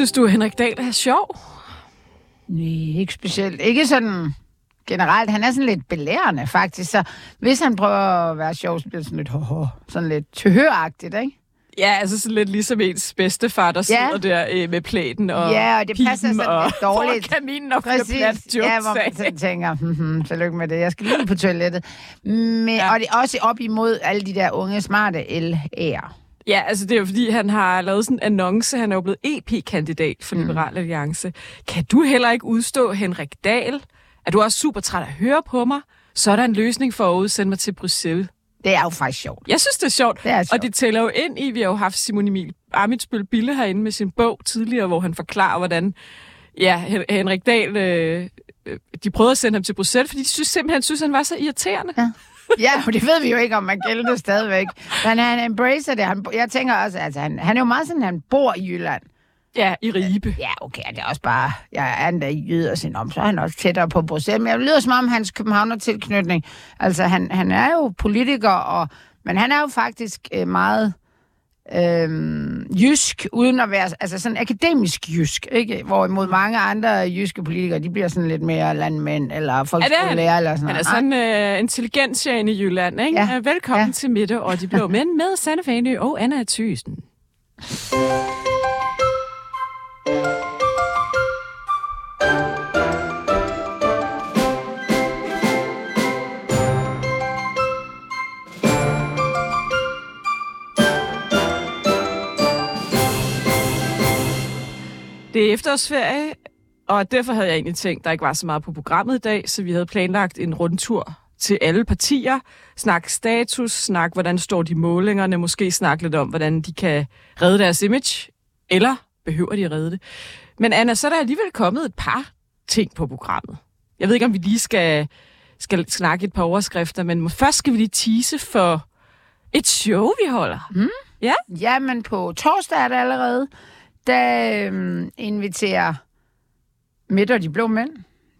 Synes du, Henrik Dahl er sjov? Nej, ikke specielt. Ikke sådan generelt. Han er sådan lidt belærende, faktisk. Så hvis han prøver at være sjov, så bliver det sådan lidt, ho, sådan lidt tøhøragtigt, ikke? Ja, altså sådan lidt ligesom ens bedstefar, der Ja. sidder der øh, med plæten og Ja, og det passer sådan og lidt dårligt. foran kaminen og Præcis. plat. Ja, hvor man sådan tænker, hmm, tillykke med det. Jeg skal lige på toilettet. Men, ja. Og det er også op imod alle de der unge, smarte LA'er. Ja, altså det er jo fordi, han har lavet sådan en annonce. Han er jo blevet EP-kandidat for Mm. Liberal Alliance. Kan du heller ikke udstå Henrik Dahl? Er du også super træt af at høre på mig? Så er der en løsning for at udsende mig til Bruxelles. Det er jo faktisk sjovt. Jeg synes, det er sjovt. Det er sjovt. Og det tæller jo ind i, vi har jo haft Simon Emil Amitsbøl Bille herinde med sin bog tidligere, hvor han forklarer, hvordan ja, Hen- Henrik Dahl, øh, øh, de prøvede at sende ham til Bruxelles, fordi de synes simpelthen, synes, han var så irriterende. Ja. Ja, og det ved vi jo ikke, om man gælder det stadigvæk. Men han embracer det. Han, jeg tænker også, altså, han, han er jo meget sådan, han bor i Jylland. Ja, i Ribe. Ja, okay, det er også bare, jeg er endda jyder sin om, så er han også tættere på Bruxelles. Men jeg lyder som om hans Københavner-tilknytning. Altså, han, han er jo politiker, og, men han er jo faktisk øh, meget øh, jysk, uden at være, altså sådan akademisk jysk, ikke? Hvorimod mange andre jyske politikere, de bliver sådan lidt mere landmænd, eller er folkeskolelærer, eller sådan Han er noget. sådan øh, intelligensjagen i Jylland, ikke? Ja. Ja. Velkommen. Ja. til Midte og de blå mænd med Sanne Fanø og Anna Thysen. Det er efterårsferie, og derfor havde jeg egentlig tænkt, der ikke var så meget på programmet i dag, så vi havde planlagt en rundtur til alle partier. Snak status, snak hvordan står de målingerne, måske snakke lidt om, hvordan de kan redde deres image, eller behøver de at redde det. Men Anna, så er der alligevel kommet et par ting på programmet. Jeg ved ikke, om vi lige skal, skal snakke et par overskrifter, men først skal vi lige tease for et show, vi holder. Mm. Ja? Ja, men på torsdag er det allerede, der øhm, inviterer Mette og de blå mænd.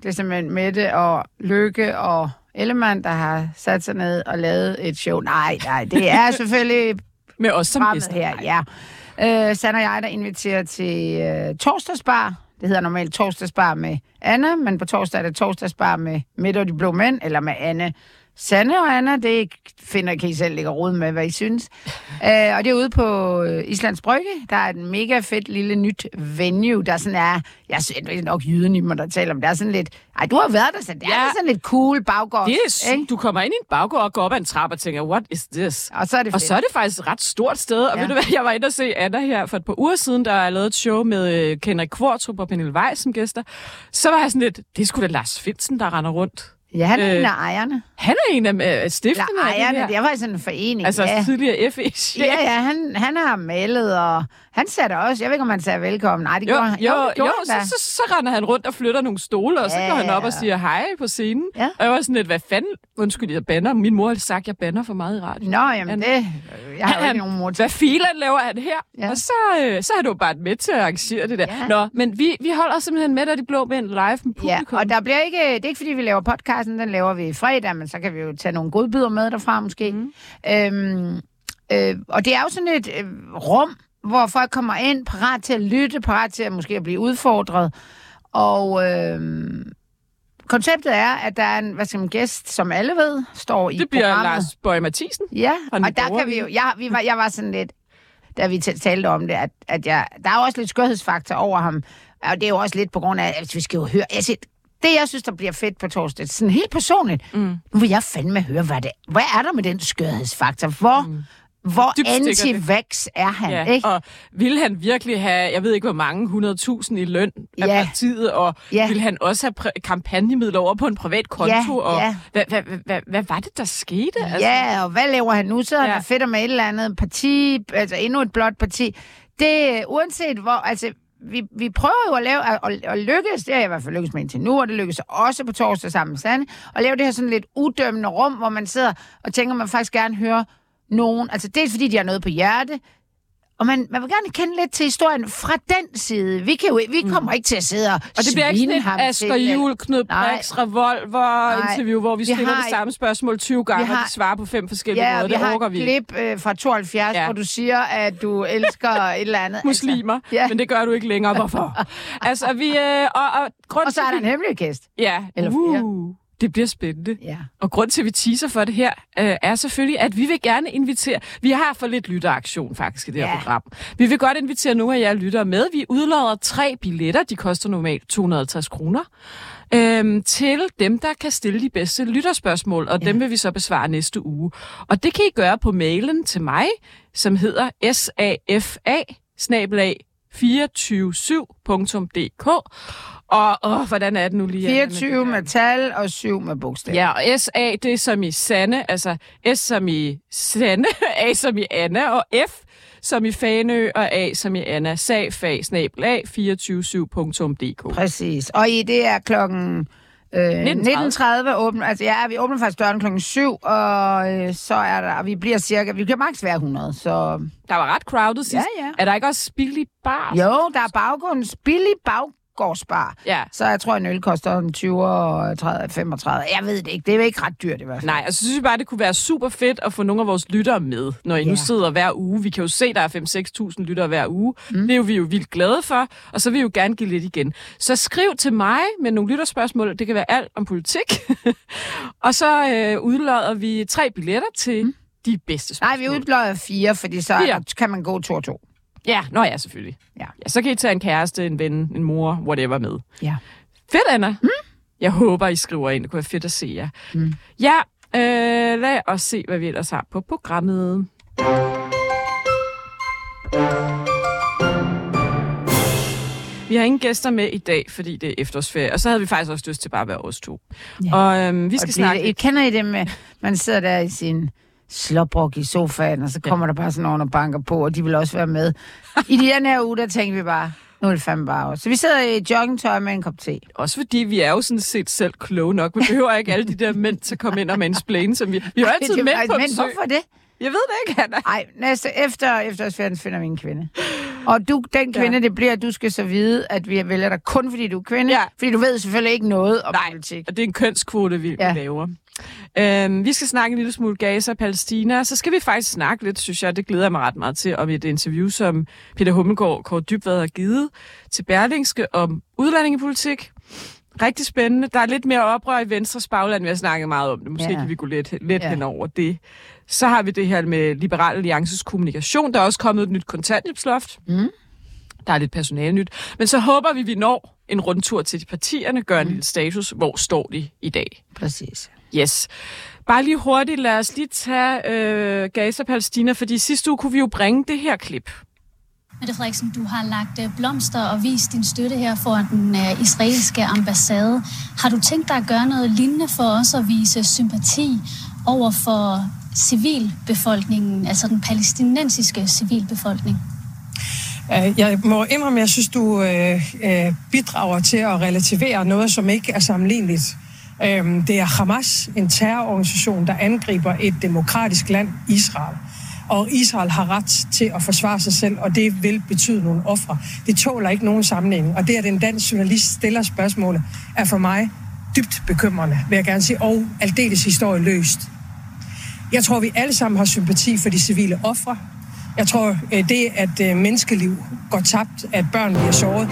Det er simpelthen Mette og Lykke og Ellemann, der har sat sig ned og lavet et show. Nej, nej, det er selvfølgelig Med os som gæster. her, ja. Øh, Sand og jeg, der inviterer til øh, torsdagsbar. Det hedder normalt torsdagsbar med Anna, men på torsdag er det torsdagsbar med Mette og de blå mænd, eller med Anne. Sanne og Anna, det finder kan I selv ligge og rode med, hvad I synes. Øh, og det er ude på øh, Islands Brygge. Der er et mega fedt lille nyt venue, der sådan er... Jeg synes det er nok jyden i mig, der taler om. Der er sådan lidt... Ej, du har været der, så det Ja. er sådan lidt cool baggård. Det er, s- ikke? du kommer ind i en baggård og går op ad en trappe og tænker, what is this? Og så er det Og fedt. så er det faktisk et ret stort sted. Og Ja. ved du hvad, jeg var inde og se Anna her for et par uger siden, der er lavet et show med øh, Henrik Kvartrup og Pernille Weiss som gæster. Så var jeg sådan lidt, det er sgu da Lars Finsen, der render rundt. Ja, han er øh, en af ejerne. Han er en af øh, stifterne Eller af det ejerne, her. det er faktisk sådan en forening. Altså ja. tidligere FE-chef. Ja, ja, han, han har malet, og han sagde også, jeg ved ikke, om han sagde velkommen. Nej, det Jo, gjorde han. jo, jo, så, han da. så, så render han rundt og flytter nogle stole, og så Ja, går han op og ja. siger hej på scenen. Ja. Og jeg var sådan lidt, hvad fanden? Undskyld, jeg banner. Min mor har sagt, jeg banner for meget i radio. Nå, jamen Han- det... Jeg har jo Han- ikke nogen mor til. Hvad filen laver han her? Ja. Ja. Og så, øh, så er du bare med til at arrangere det der. Ja. Ja. Nå, men vi, vi holder simpelthen med, at de blå mænd live med Ja, publikum. og der bliver ikke... Det er ikke, fordi vi laver podcasten, den laver vi i fredag, men så kan vi jo tage nogle godbidder med derfra måske. Mm. Øhm, øh, og det er jo sådan et øh, rum, hvor folk kommer ind, parat til at lytte, parat til at måske at blive udfordret. Og øh, konceptet er, at der er en, hvad skal man, gæst, som alle ved, står i det bliver programmet. Lars Bøge Mathisen. Ja, og der kan vi jo... Jeg, vi var, jeg var sådan lidt, da vi talte om det, at, at jeg, der er også lidt skørhedsfaktor over ham. Og det er jo også lidt på grund af, at vi skal jo høre... Altså, det, jeg synes, der bliver fedt på torsdag, sådan helt personligt, mm. nu vil jeg fandme høre, hvad det Hvad er der med den skørhedsfaktor? Hvor, mm. Hvor anti-vax er han, Ja, ikke? og vil han virkelig have, jeg ved ikke hvor mange, 100.000 i løn af Ja. partiet, og Ja. vil han også have præ- kampagnemidler over på en privat konto? Ja, og ja. Hvad, hvad, hvad, hvad, hvad var det, der skete? Altså, Ja, og hvad laver han nu? Så Ja. han fedt med et eller andet parti, altså endnu et blåt parti. Det, uanset hvor, altså, vi, vi prøver jo at lave, og, og, lykkes, det har jeg i hvert fald lykkes med indtil nu, og det lykkes også på torsdag sammen med Sanne, at lave det her sådan lidt udømmende rum, hvor man sidder og tænker, man faktisk gerne hører nogen, altså dels fordi de har noget på hjerte, Og man, man vil gerne kende lidt til historien fra den side. Vi, kan jo, vi kommer mm. ikke til at sidde og Og det bliver ikke sådan et Asger Juhl, Knud Brix, revolver-interview, hvor vi stiller har, det samme spørgsmål 20 gange, har, og de svarer på fem forskellige ja, måder. Det vi. Vi har et klip øh, fra 72, ja. hvor du siger, at du elsker et eller andet. Altså. Muslimer, altså, ja. men det gør du ikke længere. Hvorfor? altså, vi... Øh, og, og, grund og så er der en hemmelig gæst. Ja. Eller. Uh. Det bliver spændende. Ja. Og grund til, at vi teaser for det her, øh, er selvfølgelig, at vi vil gerne invitere... Vi har for lidt lytteraktion faktisk i det her ja. program. Vi vil godt invitere nogle af jer lyttere med. Vi udlader tre billetter. De koster normalt 250 kroner. Øhm, til dem, der kan stille de bedste lytterspørgsmål, og ja. dem vil vi så besvare næste uge. Og det kan I gøre på mailen til mig, som hedder safa 247.dk. Og åh, hvordan er det nu lige? 24 med, tal og 7 med bogstaver. Ja, og SA, det er som i Sande, altså S som i Sande, A som i Anna, og F som i Fanø, og A som i Anna. Sag, fag, snabel A, 247.dk. Præcis. Og i det er klokken... Øh, 19.30 åbner, altså ja, vi åbner faktisk døren klokken 7, og øh, så er der, vi bliver cirka, vi kan maks være 100, så... Der var ret crowded sidst. Ja, ja. Er der ikke også billig bar? Jo, der er baggrunds, billig bag, Gårdsbar. Ja. Så jeg tror, en øl koster en 20 og 30, 35. Jeg ved det ikke. Det er ikke ret dyrt i hvert fald. Nej, altså synes jeg bare, det kunne være super fedt at få nogle af vores lyttere med, når I ja. nu sidder hver uge. Vi kan jo se, der er 5-6.000 lyttere hver uge. Mm. Det er jo vi jo vildt glade for, og så vil vi jo gerne give lidt igen. Så skriv til mig med nogle lytterspørgsmål. Det kan være alt om politik. og så øh, udlodder vi tre billetter til mm. de bedste spørgsmål. Nej, vi udlodder fire, fordi så fire. kan man gå to og to. Ja, nå ja, selvfølgelig. Ja. ja. Så kan I tage en kæreste, en ven, en mor, whatever med. Ja. Fedt, Anna. Mm? Jeg håber, I skriver ind. Det kunne være fedt at se jer. Mm. Ja, øh, lad os se, hvad vi ellers har på programmet. Vi har ingen gæster med i dag, fordi det er efterårsferie. Og så havde vi faktisk også lyst til bare at være os to. Ja. Og øhm, vi skal og snakke... Det, kender I det med, man sidder der i sin slåbrok i sofaen, og så kommer ja. der bare sådan nogen og banker på, og de vil også være med. I de her uge, der tænkte vi bare, nu er det fandme bare Så vi sidder i joggingtøj med en kop te. Også fordi vi er jo sådan set selv kloge nok. Vi behøver ikke alle de der mænd til at komme ind og mansplaine, som vi... Vi har altid det, mænd på men, Hvorfor det? Jeg ved det ikke, Anna. Nej, næste, efter efterårsferien finder vi en kvinde. Og du, den kvinde, ja. det bliver, at du skal så vide, at vi vælger dig kun, fordi du er kvinde. Ja. Fordi du ved selvfølgelig ikke noget om Nej, politik. og det er en kønskvote, vi, ja. vi laver. Øhm, vi skal snakke en lille smule Gaza og Palæstina. Så skal vi faktisk snakke lidt, synes jeg, det glæder jeg mig ret meget til, om et interview, som Peter Hummelgaard Kåre Dybvad har givet til Berlingske om udlændingepolitik. Rigtig spændende. Der er lidt mere oprør i Venstres bagland. Vi har snakket meget om det. Måske ja. kan vi gå lidt, lidt ja. hen over det. Så har vi det her med Liberal Alliances kommunikation. Der er også kommet et nyt kontanthjælpsloft. Mm. Der er lidt personale nyt. Men så håber vi, vi når en rundtur til de partierne, gør en mm. lille status. Hvor står de i dag? Præcis. Yes. Bare lige hurtigt, lad os lige tage øh, Gaza Palæstina, fordi sidste uge kunne vi jo bringe det her klip. Mette Frederiksen, du har lagt øh, blomster og vist din støtte her for den uh, israelske ambassade. Har du tænkt dig at gøre noget lignende for os at vise sympati over for civilbefolkningen, altså den palæstinensiske civilbefolkning? Jeg må indrømme, at jeg synes, du øh, øh, bidrager til at relativere noget, som ikke er sammenligneligt. Øhm, det er Hamas, en terrororganisation, der angriber et demokratisk land, Israel. Og Israel har ret til at forsvare sig selv, og det vil betyde nogle ofre. Det tåler ikke nogen sammenligning. Og det, at en dansk journalist stiller spørgsmålet, er for mig dybt bekymrende, vil jeg gerne sige, og aldeles historie løst. Jeg tror, vi alle sammen har sympati for de civile ofre. Jeg tror, øh, det, at øh, menneskeliv går tabt, at børn bliver såret,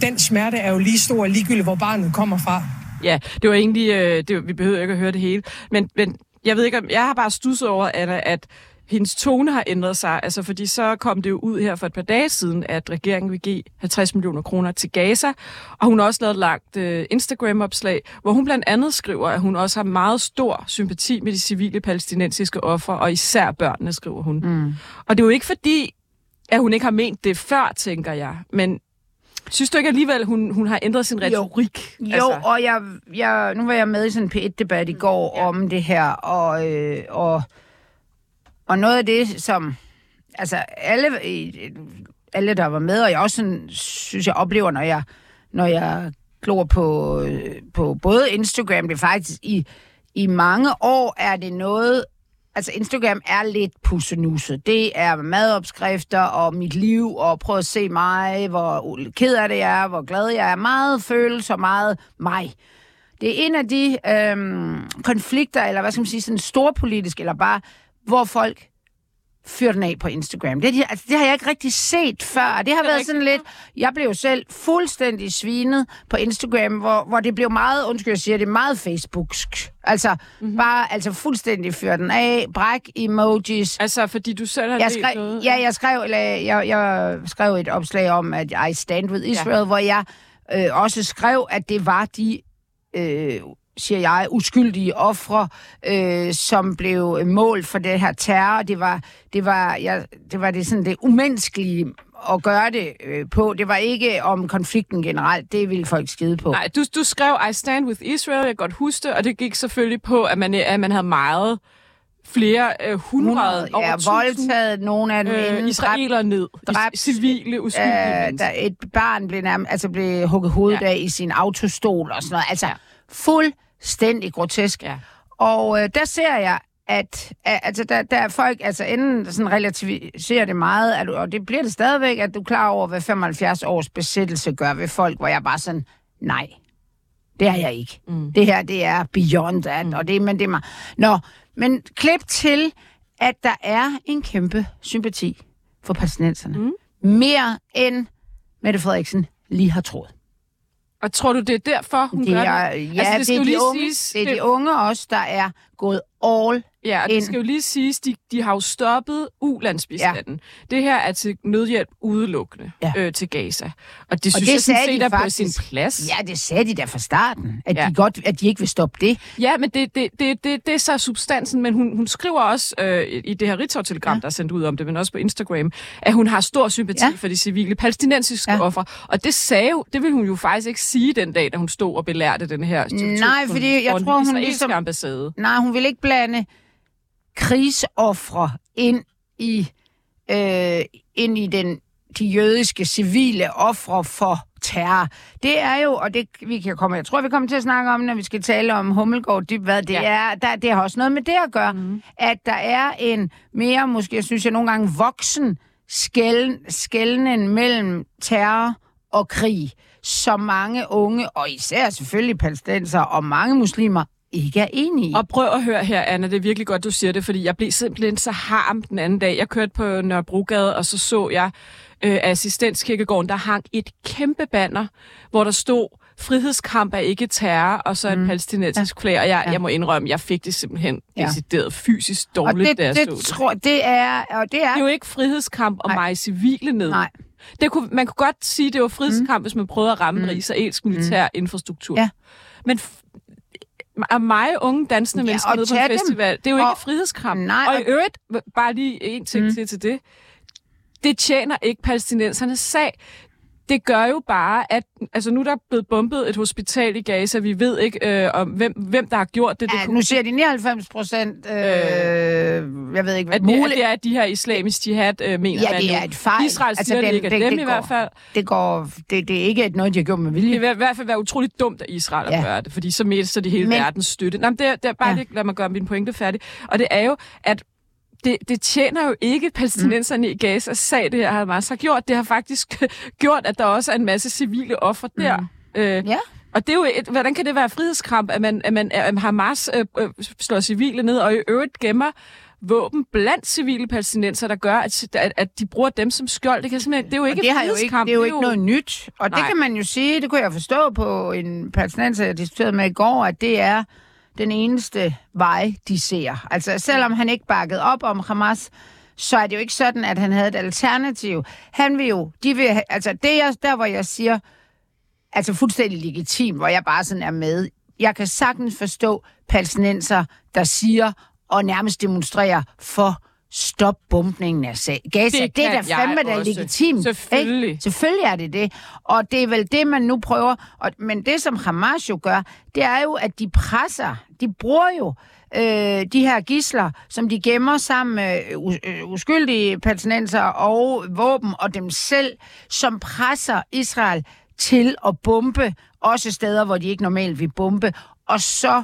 den smerte er jo lige stor, ligegyldigt hvor barnet kommer fra. Ja, det var egentlig, øh, det, vi behøver ikke at høre det hele, men, men jeg ved ikke, om, jeg har bare stusset over, Anna, at hendes tone har ændret sig, altså fordi så kom det jo ud her for et par dage siden, at regeringen vil give 50 millioner kroner til Gaza, og hun har også lavet et langt uh, Instagram-opslag, hvor hun blandt andet skriver, at hun også har meget stor sympati med de civile palæstinensiske offer, og især børnene, skriver hun. Mm. Og det er jo ikke fordi, at hun ikke har ment det før, tænker jeg, men Synes du ikke alligevel, hun, hun har ændret sin retorik? Jo, altså. jo og jeg, jeg, nu var jeg med i sådan en P1-debat i går ja. om det her, og, øh, og, og noget af det, som altså alle, alle der var med, og jeg også sådan, synes, jeg oplever, når jeg, når jeg glor på, på både Instagram, det er faktisk i, i mange år er det noget, altså Instagram er lidt pussenusset. Det er madopskrifter og mit liv, og prøv at se mig, hvor ked af det jeg er, hvor glad jeg er. Meget følelser, meget mig. Det er en af de øhm, konflikter, eller hvad skal man sige, sådan storpolitisk, eller bare, hvor folk fyrer den af på Instagram. Det, altså, det har jeg ikke rigtig set før. Det har det været sådan lidt... Jeg blev selv fuldstændig svinet på Instagram, hvor, hvor det blev meget, undskyld jeg siger det, meget Facebooksk. Altså, Mhm. mm-hmm. bare altså fuldstændig fyr den af, bræk emojis. Altså, fordi du selv har Jeg skrev, noget. ja, jeg skrev, eller, jeg, jeg skrev et opslag om, at I stand with Israel, ja. hvor jeg øh, også skrev, at det var de, øh, siger jeg, uskyldige ofre, øh, som blev mål for det her terror. Det var det, var, ja, det, var det, sådan, det umenneskelige at gøre det øh, på. Det var ikke om konflikten generelt. Det ville folk skide på. Nej, du, du skrev, I stand with Israel, jeg kan godt huske det, og det gik selvfølgelig på, at man, at man havde meget flere øh, hundrede, over ja, voldtaget nogle af dem øh, inden, israeler ned. dræbt, Dræbt, civile, uskyldige øh, der et barn blev, nærmest, altså blev hugget hovedet Ja. af i sin autostol og sådan noget. Altså Ja. ja. Fuldstændig grotesk. Ja. Og øh, der ser jeg, at, altså, der, der er folk, altså enden sådan relativiserer det meget, at, og det bliver det stadigvæk, at du er klar over, hvad 75 års besættelse gør ved folk, hvor jeg bare sådan, nej, det er jeg ikke. Mm. Det her, det er beyond that, mm. og det, men det er mig. Nå, men klip til, at der er en kæmpe sympati for palæstinenserne. Mm. Mere end Mette Frederiksen lige har troet. Og tror du, det er derfor, hun Det gør er, det? ja, altså, det, skal er jo de lige unge, siges, det er de unge også, der er gået all Ja, og det skal jo lige siges, de, de har jo stoppet ulandsbistanden. Ja. Det her er til nødhjælp udelukkende ja. Øh, til Gaza. Og det Og synes det jeg sådan set er på faktisk. sin plads. Ja, det sagde de da fra starten, at, Ja. de, godt, at de ikke vil stoppe det. Ja, men det, det, det, det, det er så substansen, men hun, hun skriver også øh, i det her Ritzau-telegram, ja. der er sendt ud om det, men også på Instagram, at hun har stor sympati ja. For de civile palæstinensiske ja. Ofre. Og det sagde det ville hun jo faktisk ikke sige den dag, da hun stod og belærte den her Nej, fordi jeg tror, hun ligesom- ambassade. Nej, hun vil ikke blande krigsoffre ind i, øh, ind i den, de jødiske civile ofre for terror. Det er jo, og det vi kan komme, jeg tror, vi kommer til at snakke om, når vi skal tale om Hummelgaard Dybvad, det, Ja. er, der, det har også noget med det at gøre, mm. at der er en mere, måske jeg synes jeg nogle gange, voksen skælden, skældnen mellem terror og krig, som mange unge, og især selvfølgelig palæstinenser og mange muslimer, ikke er enige i. Og prøv at høre her, Anna, det er virkelig godt, du siger det, fordi jeg blev simpelthen så harm den anden dag. Jeg kørte på Nørrebrogade, og så så jeg øh, assistenskirkegården, der hang et kæmpe banner, hvor der stod, frihedskamp er ikke terror, og så et mm. palæstinensisk ja. flag, og jeg, ja. jeg må indrømme, jeg fik det simpelthen ja. Decideret fysisk og dårligt, det, da jeg det, det. tror, det er, og det er, Det er jo ikke frihedskamp Nej. mig civile ned. nej, Det kunne, man kunne godt sige, at det var frihedskamp, mm. hvis man prøvede at ramme mm. en israelsk militær mm. infrastruktur. Ja. Men af mig unge dansende Ja, mennesker nede på en tage dem. festival, det er jo Og- ikke frihedskamp. Nej, og i øvrigt, bare lige en ting mm. til til det, det tjener ikke palæstinensernes sag. Det gør jo bare, at altså nu er der blevet bombet et hospital i Gaza. Vi ved ikke, øh, om hvem, hvem der har gjort det. det ja, kunne- nu siger de 99 procent, øh, jeg ved ikke, hvad at det, er, muligt. det er de her islamisk jihad, øh, mener Ja, det er et fejl. Israel Altså, siger, det ikke er det- dem det i går- hvert fald. Det, går, det, det er ikke et noget, de har gjort med vilje. Det vil i hvert fald være utroligt dumt af Israel at Ja. gøre det, fordi så mister de hele Men- verdens støtte. Nå, men det, er, det er bare. Ja. lige, lad mig gøre min pointe færdig. Og det er jo, at det, det tjener jo ikke palæstinenserne mm. i Gazas sag, det her Hamas har gjort. Det har faktisk gjort, at der også er en masse civile ofre der. Mm. Øh, Ja. og det er jo et, hvordan kan det være frihedskamp, at man, at man at Hamas øh, øh, slår civile ned, og i øvrigt gemmer våben blandt civile palæstinenser, der gør, at, at, at de bruger dem som skjold. Det, kan simpelthen, det er jo ikke det, har jo ikke, det er jo ikke noget nyt. Og Nej. det kan man jo sige, det kunne jeg forstå på en palæstinenser, jeg diskuterede med i går, at det er den eneste vej, de ser. Altså selvom han ikke bakkede op om Hamas, så er det jo ikke sådan, at han havde et alternativ. Han vil jo, de vil, altså det er der, hvor jeg siger, altså fuldstændig legitim, hvor jeg bare sådan er med. Jeg kan sagtens forstå palæstinenser, der siger og nærmest demonstrerer for stop bombningen af. Gaza. Det Det, er da fandme da legitimt. Selvfølgelig. Ikke? Selvfølgelig er det det. Og det er vel det, man nu prøver. Og, men det, som Hamas jo gør, det er jo, at de presser. De bruger jo øh, de her gisler, som de gemmer sammen med us- øh, uskyldige palæstinenser og våben og dem selv, som presser Israel til at bombe, også steder, hvor de ikke normalt vil bombe. Og så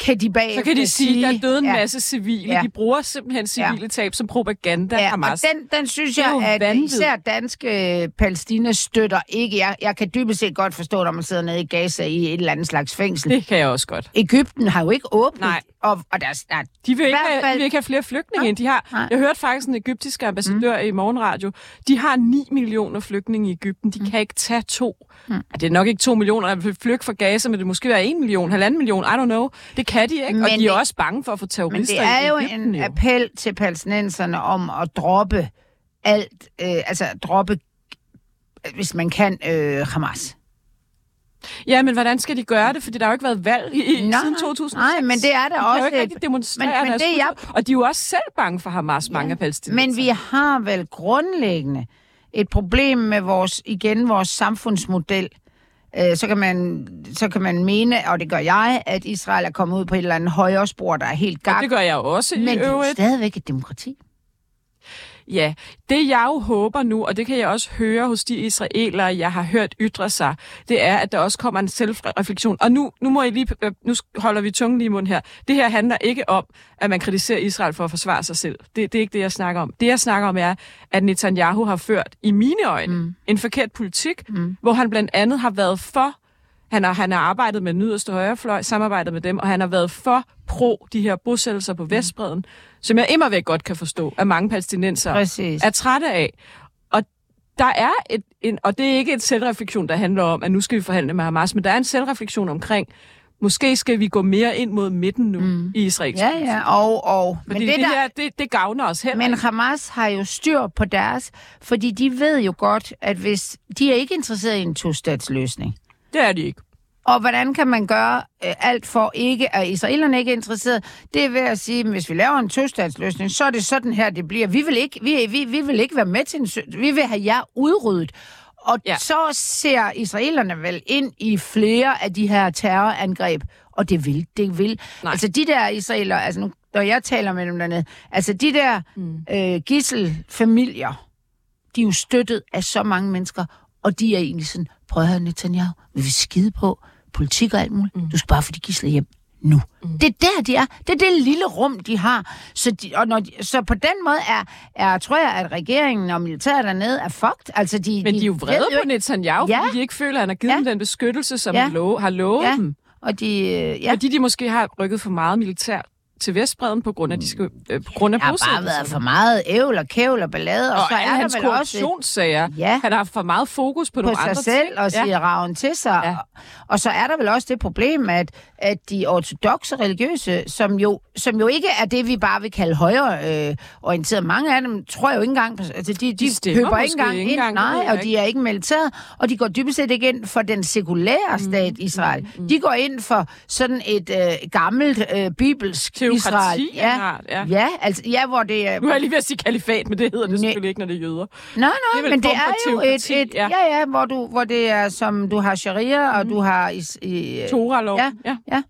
kan de bagefter Så kan de sige, at der er døde en ja. masse civile. Ja. De bruger simpelthen civile tab som propaganda, Ja, Hamas. og den, den synes jeg, at vanvid. især danske Palæstina støtter ikke. Jeg, jeg kan dybest set godt forstå, når man sidder nede i Gaza i et eller andet slags fængsel. Det kan jeg også godt. Ægypten har jo ikke åbnet, Nej. og, og der, der, De vil, ikke have, fald- de vil ikke have flere flygtninge ind. De har, Nej. jeg hørte faktisk en egyptisk ambassadør mm. i morgenradio. De har 9 millioner flygtninge i Ægypten. De mm. kan ikke tage to. Mm. Det er nok ikke to millioner, der vil flygte fra Gaza, men det måske være en million, halvanden million, I don't know. Det kan de ikke, Men og de er også bange for at få men terrorister det er jo Ægypten. en appel til palæstinenserne om at droppe alt, øh, altså droppe, øh, hvis man kan, øh, Hamas. Ja, men hvordan skal de gøre det? Fordi der har jo ikke været valg i, Nej, siden nej. 2006. Nej, men det er der de også Kan jo ikke et- demonstrere men- men det jeg-. Og de er jo også selv bange for Hamas, mange af palæstinenserne. Men vi har vel grundlæggende et problem med vores, igen, vores samfundsmodel. Øh, så, kan man, så kan man mene, og det gør jeg, at Israel er kommet ud på et eller andet højre spor, der er helt gak. det gør jeg også i men det er øvrigt. stadigvæk et demokrati. Ja, det jeg jo håber nu, og det kan jeg også høre hos de israelere, jeg har hørt ytre sig, det er, at der også kommer en selvreflektion. Og nu, nu, må I lige, øh, nu holder vi tungen lige i munden her. Det her handler ikke om, at man kritiserer Israel for at forsvare sig selv. Det, det er ikke det, jeg snakker om. Det, jeg snakker om, er, at Netanyahu har ført, i mine øjne, mm. en forkert politik, mm. hvor han blandt andet har været for han har, han har arbejdet med den yderste højrefløj, samarbejdet med dem, og han har været for pro de her bosættelser på Vestbreden, som jeg immer væk godt kan forstå, at mange palæstinenser Præcis. er trætte af. Og der er et, en, og det er ikke et selvreflektion, der handler om, at nu skal vi forhandle med Hamas, men der er en selvreflektion omkring, måske skal vi gå mere ind mod midten nu mm. i israelsk Ja, ja, og, og. Fordi Men det, det, der, her, det, det gavner os heller Men. Hamas har jo styr på deres, fordi de ved jo godt, at hvis de er ikke interesseret i en to-statsløsning. Det er de ikke. Og hvordan kan man gøre øh, alt for ikke, at israelerne ikke er interesseret? Det er ved at sige, at hvis vi laver en to-statsløsning, så er det sådan her, det bliver. Vi vil ikke, vi, vi, vi vil ikke være med til en... Vi vil have jer udryddet. Og Ja. så ser israelerne vel ind i flere af de her terrorangreb, og det vil, det vil. Nej. Altså de der israelere, altså nu, når jeg taler med dem dernede, altså de der mm. øh, gisselfamilier, de er jo støttet af så mange mennesker, og de er egentlig sådan, prøv at høre Netanyahu, vi vil skide på politik og alt muligt. Mm. Du skal bare få de gisler hjem nu. Mm. Det er der, de er. Det er det lille rum, de har. Så, de, og når de, så på den måde er, er, tror jeg, at regeringen og militæret dernede er fucked. Altså, de, Men de er jo vrede på Netanyahu, Ja. fordi de ikke føler, at han har givet Ja. dem den beskyttelse, som Ja. han lov, har lovet Ja. dem. Og de, øh, ja, Fordi de måske har rykket for meget militær til Vestbreden på grund af, de skal, øh, på grund af der har bare været for meget ævl og kævl og ballade, og, og så er hans der vel også korruptionssager. Ja. Han har haft for meget fokus på, på nogle sig andre selv ting. og siger raven til sig. Ja. Ja. Og, så er der vel også det problem, at, at de ortodoxe religiøse, som jo, som jo ikke er det, vi bare vil kalde højre øh, orienteret, mange af dem tror jeg jo ikke engang, altså de, de, De køber ikke engang ikke ind, ved nej, og de er ikke militæret, og de går dybest set ikke ind for den sekulære stat Israel. Mm, mm. De går ind for sådan et øh, gammelt øh, bibelsk Teokrati Israel. art, ja. ja, altså, ja, hvor det er... Nu er jeg lige ved at sige kalifat, men det hedder det Nej. selvfølgelig ikke, når det er jøder. Nej, nej, Det men en det er jo et, et ja. ja. ja, hvor, du, hvor det er som, du har sharia, og du har... Is, i, Torah-lov. Ja, ja. ja.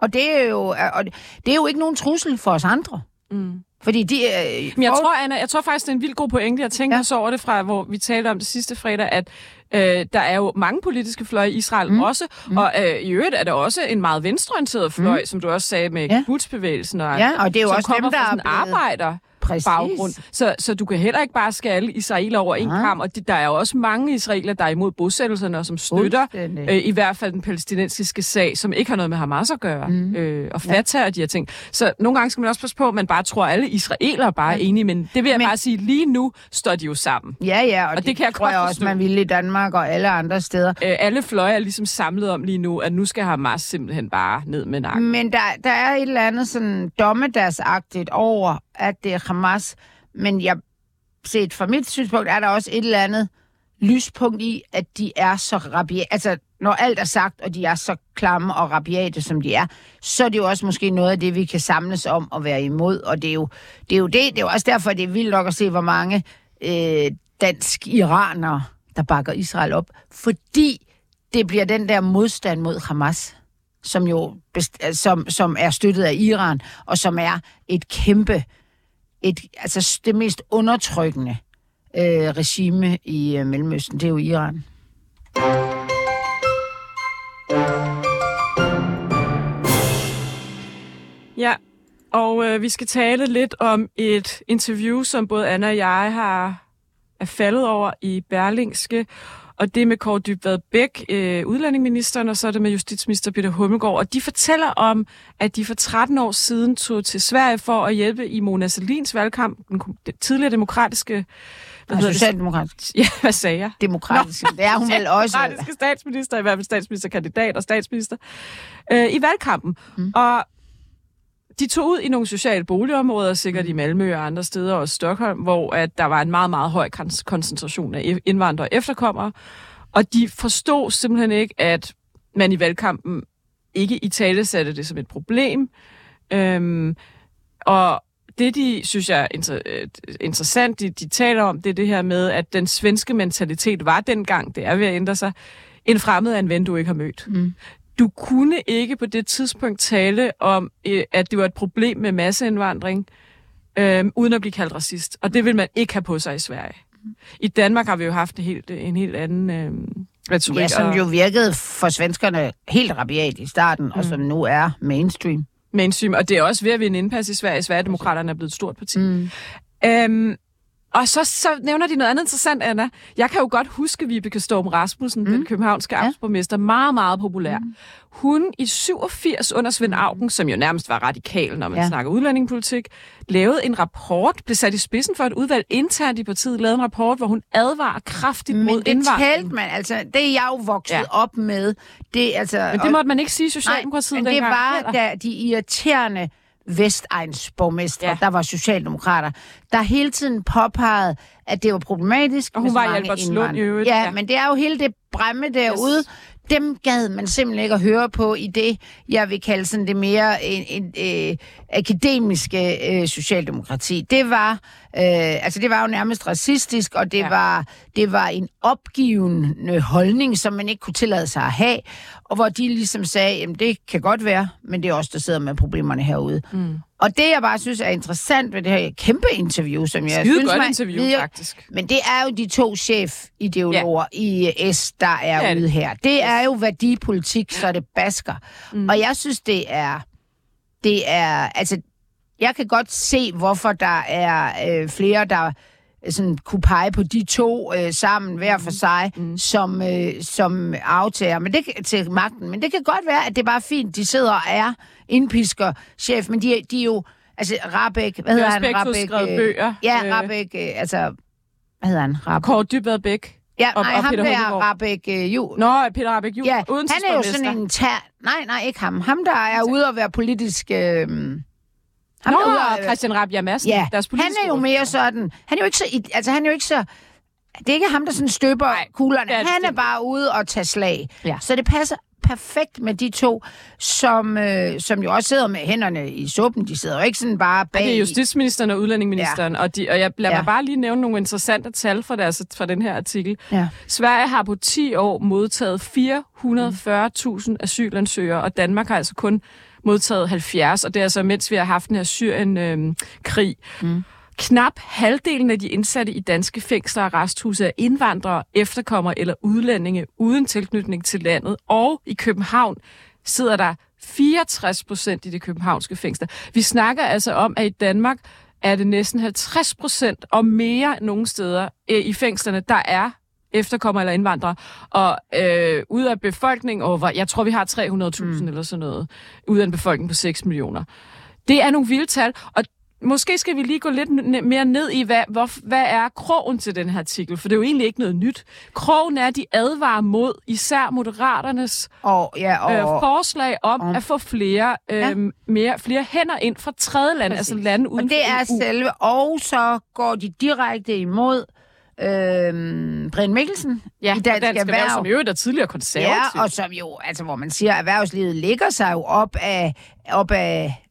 Og det er jo, og det er jo ikke nogen trussel for os andre. Mm. Fordi de... Øh, Men jeg tror, Anna, jeg tror faktisk, det er en vild god pointe. Jeg tænker ja. Ja. så over det fra, hvor vi talte om det sidste fredag, at øh, der er jo mange politiske fløje i Israel mm. også, mm. og øh, i øvrigt er der også en meget venstreorienteret fløj, mm. som du også sagde med ja. Kibbutzbevægelsen, og, Ja, og det er jo som også kommer dem, der fra sådan blevet- arbejder Præcis. baggrund. Så, så du kan heller ikke bare skære israeler over en kamp, og det, der er jo også mange israeler, der er imod bosættelserne, og som støtter øh, i hvert fald den palæstinensiske sag, som ikke har noget med Hamas at gøre, mm. øh, og Fatah og de her ting. Så nogle gange skal man også passe på, at man bare tror, at alle israelere bare er enige, men det vil jeg Men- bare sige, lige nu står de jo sammen. Ja, ja, og, Og det, det kan jeg tror jeg også, man ville i Danmark og alle andre steder. Øh, alle fløje er ligesom samlet om lige nu, at nu skal Hamas simpelthen bare ned med nakken. Men der, der er et eller andet sådan dommedagsagtigt over, at det er Hamas. Men jeg, set fra mit synspunkt, er der også et eller andet lyspunkt i, at de er så rabiate. Altså, når alt er sagt, og de er så klamme og rabiate, som de er, så er det jo også måske noget af det, vi kan samles om og være imod. Og det er jo det, er jo det, det er jo også derfor, det er vildt nok at se, hvor mange øh, dansk-iranere, der bakker Israel op. Fordi det bliver den der modstand mod Hamas, som jo best- som, som er støttet af Iran, og som er et kæmpe, et, altså det mest undertrykkende øh, regime i øh, Mellemøsten, det er jo Iran. Ja, Og øh, vi skal tale lidt om et interview, som både Anna og jeg har er faldet over i Berlingske. Og det er med Kåre Dybvad Bæk, øh, udlændingeministeren, og så er det med justitsminister Peter Hummelgaard. Og de fortæller om, at de for 13 år siden tog til Sverige for at hjælpe i Mona Salins valgkamp, den tidligere demokratiske... Hvad hedder socialdemokratisk. Ja, hvad sagde jeg? Demokratisk. Det er hun vel også. Demokratiske statsminister, i hvert fald statsministerkandidat og statsminister, øh, i valgkampen. Mm. Og de tog ud i nogle sociale boligområder, sikkert i Malmø og andre steder, og Stockholm, hvor at der var en meget, meget høj koncentration af indvandrere og efterkommere. Og de forstod simpelthen ikke, at man i valgkampen ikke i tale satte det som et problem. Øhm, og det, de synes jeg er inter- øh, interessant, de, de taler om, det er det her med, at den svenske mentalitet var dengang, det er ved at ændre sig, en fremmed er en ven, du ikke har mødt. Mm du kunne ikke på det tidspunkt tale om, øh, at det var et problem med masseindvandring, øh, uden at blive kaldt racist. Og det vil man ikke have på sig i Sverige. I Danmark har vi jo haft en helt, en helt anden øh, retorik. Ja, som jo virkede for svenskerne helt rabiat i starten, mm. og som nu er mainstream. Mainstream, og det er også ved at vinde indpas i Sverige. Sverigedemokraterne er blevet et stort parti. Mm. Øhm, og så, så nævner de noget andet interessant, Anna. Jeg kan jo godt huske Vibeke Storm Rasmussen, mm. den københavnske ja. amtsborgmester, meget, meget populær. Mm. Hun i 87 under Svend Augen, som jo nærmest var radikal, når man ja. snakker udlændingepolitik, lavede en rapport, blev sat i spidsen for et udvalg internt i partiet, lavede en rapport, hvor hun advarer kraftigt Men mod det indvandring. talte man, altså, det er jeg jo vokset ja. op med. Det, altså, Men det måtte man ikke sige Socialdemokratiet nej, men det var da de irriterende Vestegns borgmestre, ja. der var socialdemokrater, der hele tiden påpegede, at det var problematisk. Og hun var i Albertslund i øvrigt. Ja, ja, men det er jo hele det bremme derude. Yes. Dem gad man simpelthen ikke at høre på i det, jeg vil kalde sådan det mere en, en, øh, akademiske øh, socialdemokrati. Det var, øh, altså det var jo nærmest racistisk, og det, ja. var, det var en opgivende holdning, som man ikke kunne tillade sig at have, og hvor de ligesom sagde, jamen det kan godt være, men det er os, der sidder med problemerne herude. Mm. Og det, jeg bare synes er interessant ved det her kæmpe interview, som jeg Skide synes, godt man, interview, ved, faktisk. Men det er jo de to chef-ideologer ja. i S, der er ja, ude her. Det er jo værdipolitik, så det basker. Mm. Og jeg synes, det er det er, altså, jeg kan godt se, hvorfor der er øh, flere, der sådan kunne pege på de to øh, sammen hver for sig mm. som, øh, som aftager men det, til magten. Men det kan godt være, at det er bare fint, de sidder og er indpisker chef, men de, de er jo, altså Rabeck, hvad hedder han? Rabeck, øh, bøger. Ja, øh. Rabeck, øh, altså, hvad hedder han? Rabeck. Kåre Dybvad Bæk. Ja, og, nej, og ham Peter der Rabeck øh, Jul. Nå, Peter Rabeck Jul. Ja, han er jo sådan en tær... Nej, nej, ikke ham. Ham, der er ude og være politisk... Øh... Ham, Nå, der og... Christian Rabia Madsen, ja, deres han er jo mere sådan... Han er jo ikke så... Altså, han er jo ikke så... Det er ikke ham, der sådan støber Nej, kuglerne. Han er bare ude og tage slag. Ja. Så det passer perfekt med de to, som, øh, som jo også sidder med hænderne i suppen. De sidder jo ikke sådan bare bag... Ja, det er justitsministeren og udlændingeministeren, ja. og, de, og jeg lader ja. mig bare lige nævne nogle interessante tal fra, deres, fra den her artikel. Ja. Sverige har på 10 år modtaget 440.000 asylansøgere, og Danmark har altså kun modtaget 70, og det er altså mens vi har haft den her Syrien-krig. Øh, mm. Knap halvdelen af de indsatte i danske fængsler og resthuse er indvandrere, efterkommere eller udlændinge uden tilknytning til landet. Og i København sidder der 64 procent i det københavnske fængsler. Vi snakker altså om, at i Danmark er det næsten 50 procent og mere nogle steder øh, i fængslerne, der er efterkommer eller indvandrere. Og øh, ud af befolkningen over, jeg tror vi har 300.000 mm. eller sådan noget, ud af en befolkning på 6 millioner. Det er nogle vilde tal, og Måske skal vi lige gå lidt mere ned i, hvad, hvor, hvad er krogen til den her artikel? For det er jo egentlig ikke noget nyt. Krogen er, at de advarer mod især moderaternes og, ja, og, øh, forslag om og, at få flere, øh, ja. mere, flere hænder ind fra tredje lande, altså lande uden Og det er EU. selve, og så går de direkte imod øh, Brian Mikkelsen ja, i Dansk, Dansk Erhverv, Erhverv, som jo er tidligere konservativ. Ja, og som jo, altså hvor man siger, at erhvervslivet ligger sig jo op af, op af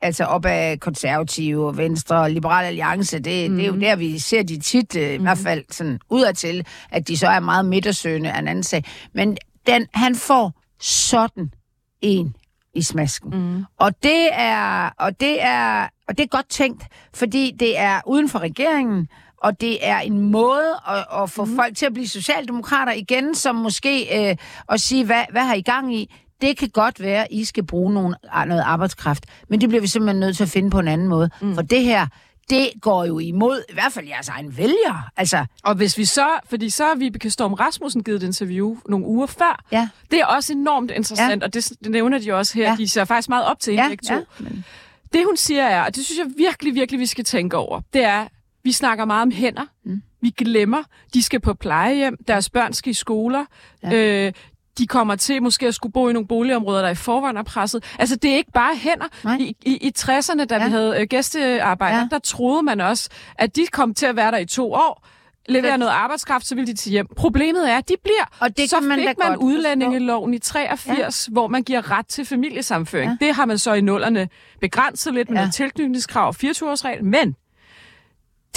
altså op af konservative, venstre og liberal alliance, det, mm. det er jo mhm. der, vi ser de tit, mm. i hvert mhm. fald sådan udadtil, at de så er meget midtersøgende af en anden sag. Men den, han får sådan en i smasken. Mm. Og det er og det er og det er godt tænkt, fordi det er uden for regeringen, og det er en måde at, at få mm. folk til at blive socialdemokrater igen, som måske øh, at sige, hvad, hvad har I gang i? det kan godt være, at I skal bruge nogle, noget arbejdskraft, men det bliver vi simpelthen nødt til at finde på en anden måde. Mm. For det her, det går jo imod, i hvert fald jeres egen vælgere. Altså, Og hvis vi så, fordi så har Vibeke Storm Rasmussen givet et interview nogle uger før. Ja. Det er også enormt interessant, ja. og det, det nævner de også her. Ja. De ser faktisk meget op til hende ja, begge to. ja, men, Det hun siger er, og det synes jeg virkelig, virkelig, vi skal tænke over, det er, vi snakker meget om hænder. Mm. Vi glemmer, de skal på plejehjem, deres børn skal i skoler. Ja. Øh, de kommer til måske at skulle bo i nogle boligområder, der i forvejen er presset. Altså, det er ikke bare hænder. Nej. I, i, I 60'erne, da ja. Vi havde øh, gæstearbejder, Ja. der troede man også, at de kom til at være der i to år, levere noget arbejdskraft, så vil de til hjem. Problemet er, at de bliver. Og det så man fik man godt udlændingeloven i 83, ja. hvor man giver ret til familiesamføring. Ja. Det har man så i nullerne begrænset lidt med Ja. ja. noget tilknytningskrav og 24-årsregel, men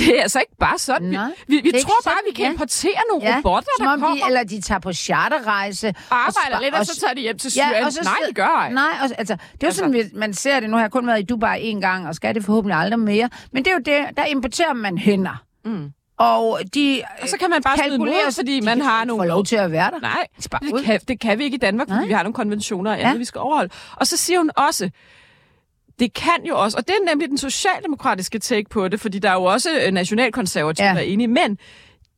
det er altså ikke bare sådan. Vi, Nej, vi, vi tror bare, sådan, vi kan ja. importere nogle ja, robotter, som der om kommer de, eller de tager på charterrejse. og og arbejder spa- lidt, og og så tager de hjem til Syrien. og så Nej, det gør ej. Nej, og, altså, det er jo Altså- sådan, vi- man ser det. Nu har jeg kun været i Dubai en gang, og skal det forhåbentlig aldrig mere. Men det er jo det, der importerer man hænder. Mm. Og de Og så kan man bare smide ud, fordi de man har nogle... lov til at være der. Nej, det kan, det kan vi ikke i Danmark, fordi Nej. vi har nogle konventioner og Ja. andet, vi skal overholde. Og så siger hun også, det kan jo også, og det er nemlig den socialdemokratiske take på det, fordi der er jo også øh, nationalkonservative, Ja. der er enige, men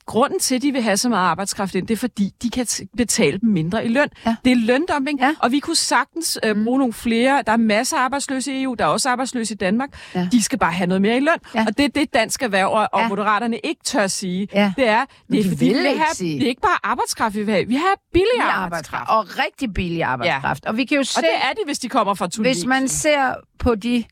grunden til, at de vil have så meget arbejdskraft ind, det er fordi, de kan betale dem mindre i løn. Ja. Det er løndumping, Ja. og vi kunne sagtens øh, bruge nogle flere. Der er masser af arbejdsløse i EU, der er også arbejdsløse i Danmark. Ja. De skal bare have noget mere i løn. Ja. Og det er det, dansk erhverv og, og Ja. moderaterne ikke tør sige. Ja. Det er, det er de fordi, vi vil ikke have, sige. det er ikke bare arbejdskraft, vi vil have. Vi have billig arbejdskraft. Og rigtig billig arbejdskraft. Og vi kan jo se, Og det er de, hvis de kommer fra Tunesien. hvis man ser på de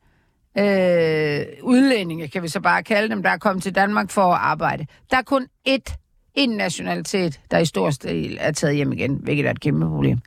øh, udlændinge, kan vi så bare kalde dem, der er kommet til Danmark for at arbejde. Der er kun ét, en nationalitet, der i stor stil er taget hjem igen, hvilket er et kæmpe problem.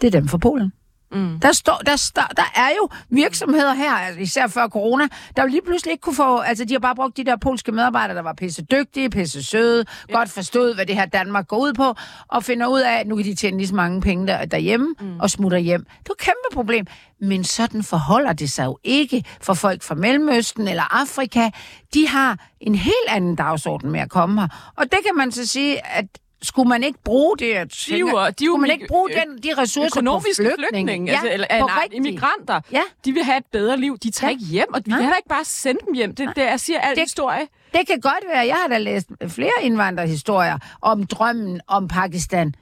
Det er dem fra Polen. Mm. Der, står, der, står, der er jo virksomheder her, altså især før corona, der jo lige pludselig ikke kunne få... Altså, de har bare brugt de der polske medarbejdere, der var pisse dygtige, pisse søde, ja. godt forstod, hvad det her Danmark går ud på, og finder ud af, at nu kan de tjene lige så mange penge der, derhjemme, mm. og smutter hjem. Det er et kæmpe problem. Men sådan forholder det sig jo ikke for folk fra Mellemøsten eller Afrika. De har en helt anden dagsorden med at komme her. Og det kan man så sige, at skulle man ikke bruge det, jeg De er jo- de jo skulle man ikke bruge den, de ressourcer på økonomiske flygtninge? flygtninge, altså, eller på nej, immigranter, Ja. de vil have et bedre liv. De tager Ja. ikke hjem, og vi Nej. kan heller ikke bare sende dem hjem. Det, det jeg siger al Det- historie. Det kan godt være, jeg har da læst flere indvandrerhistorier om drømmen om Pakistan.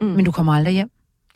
Mm. Men du kommer aldrig hjem.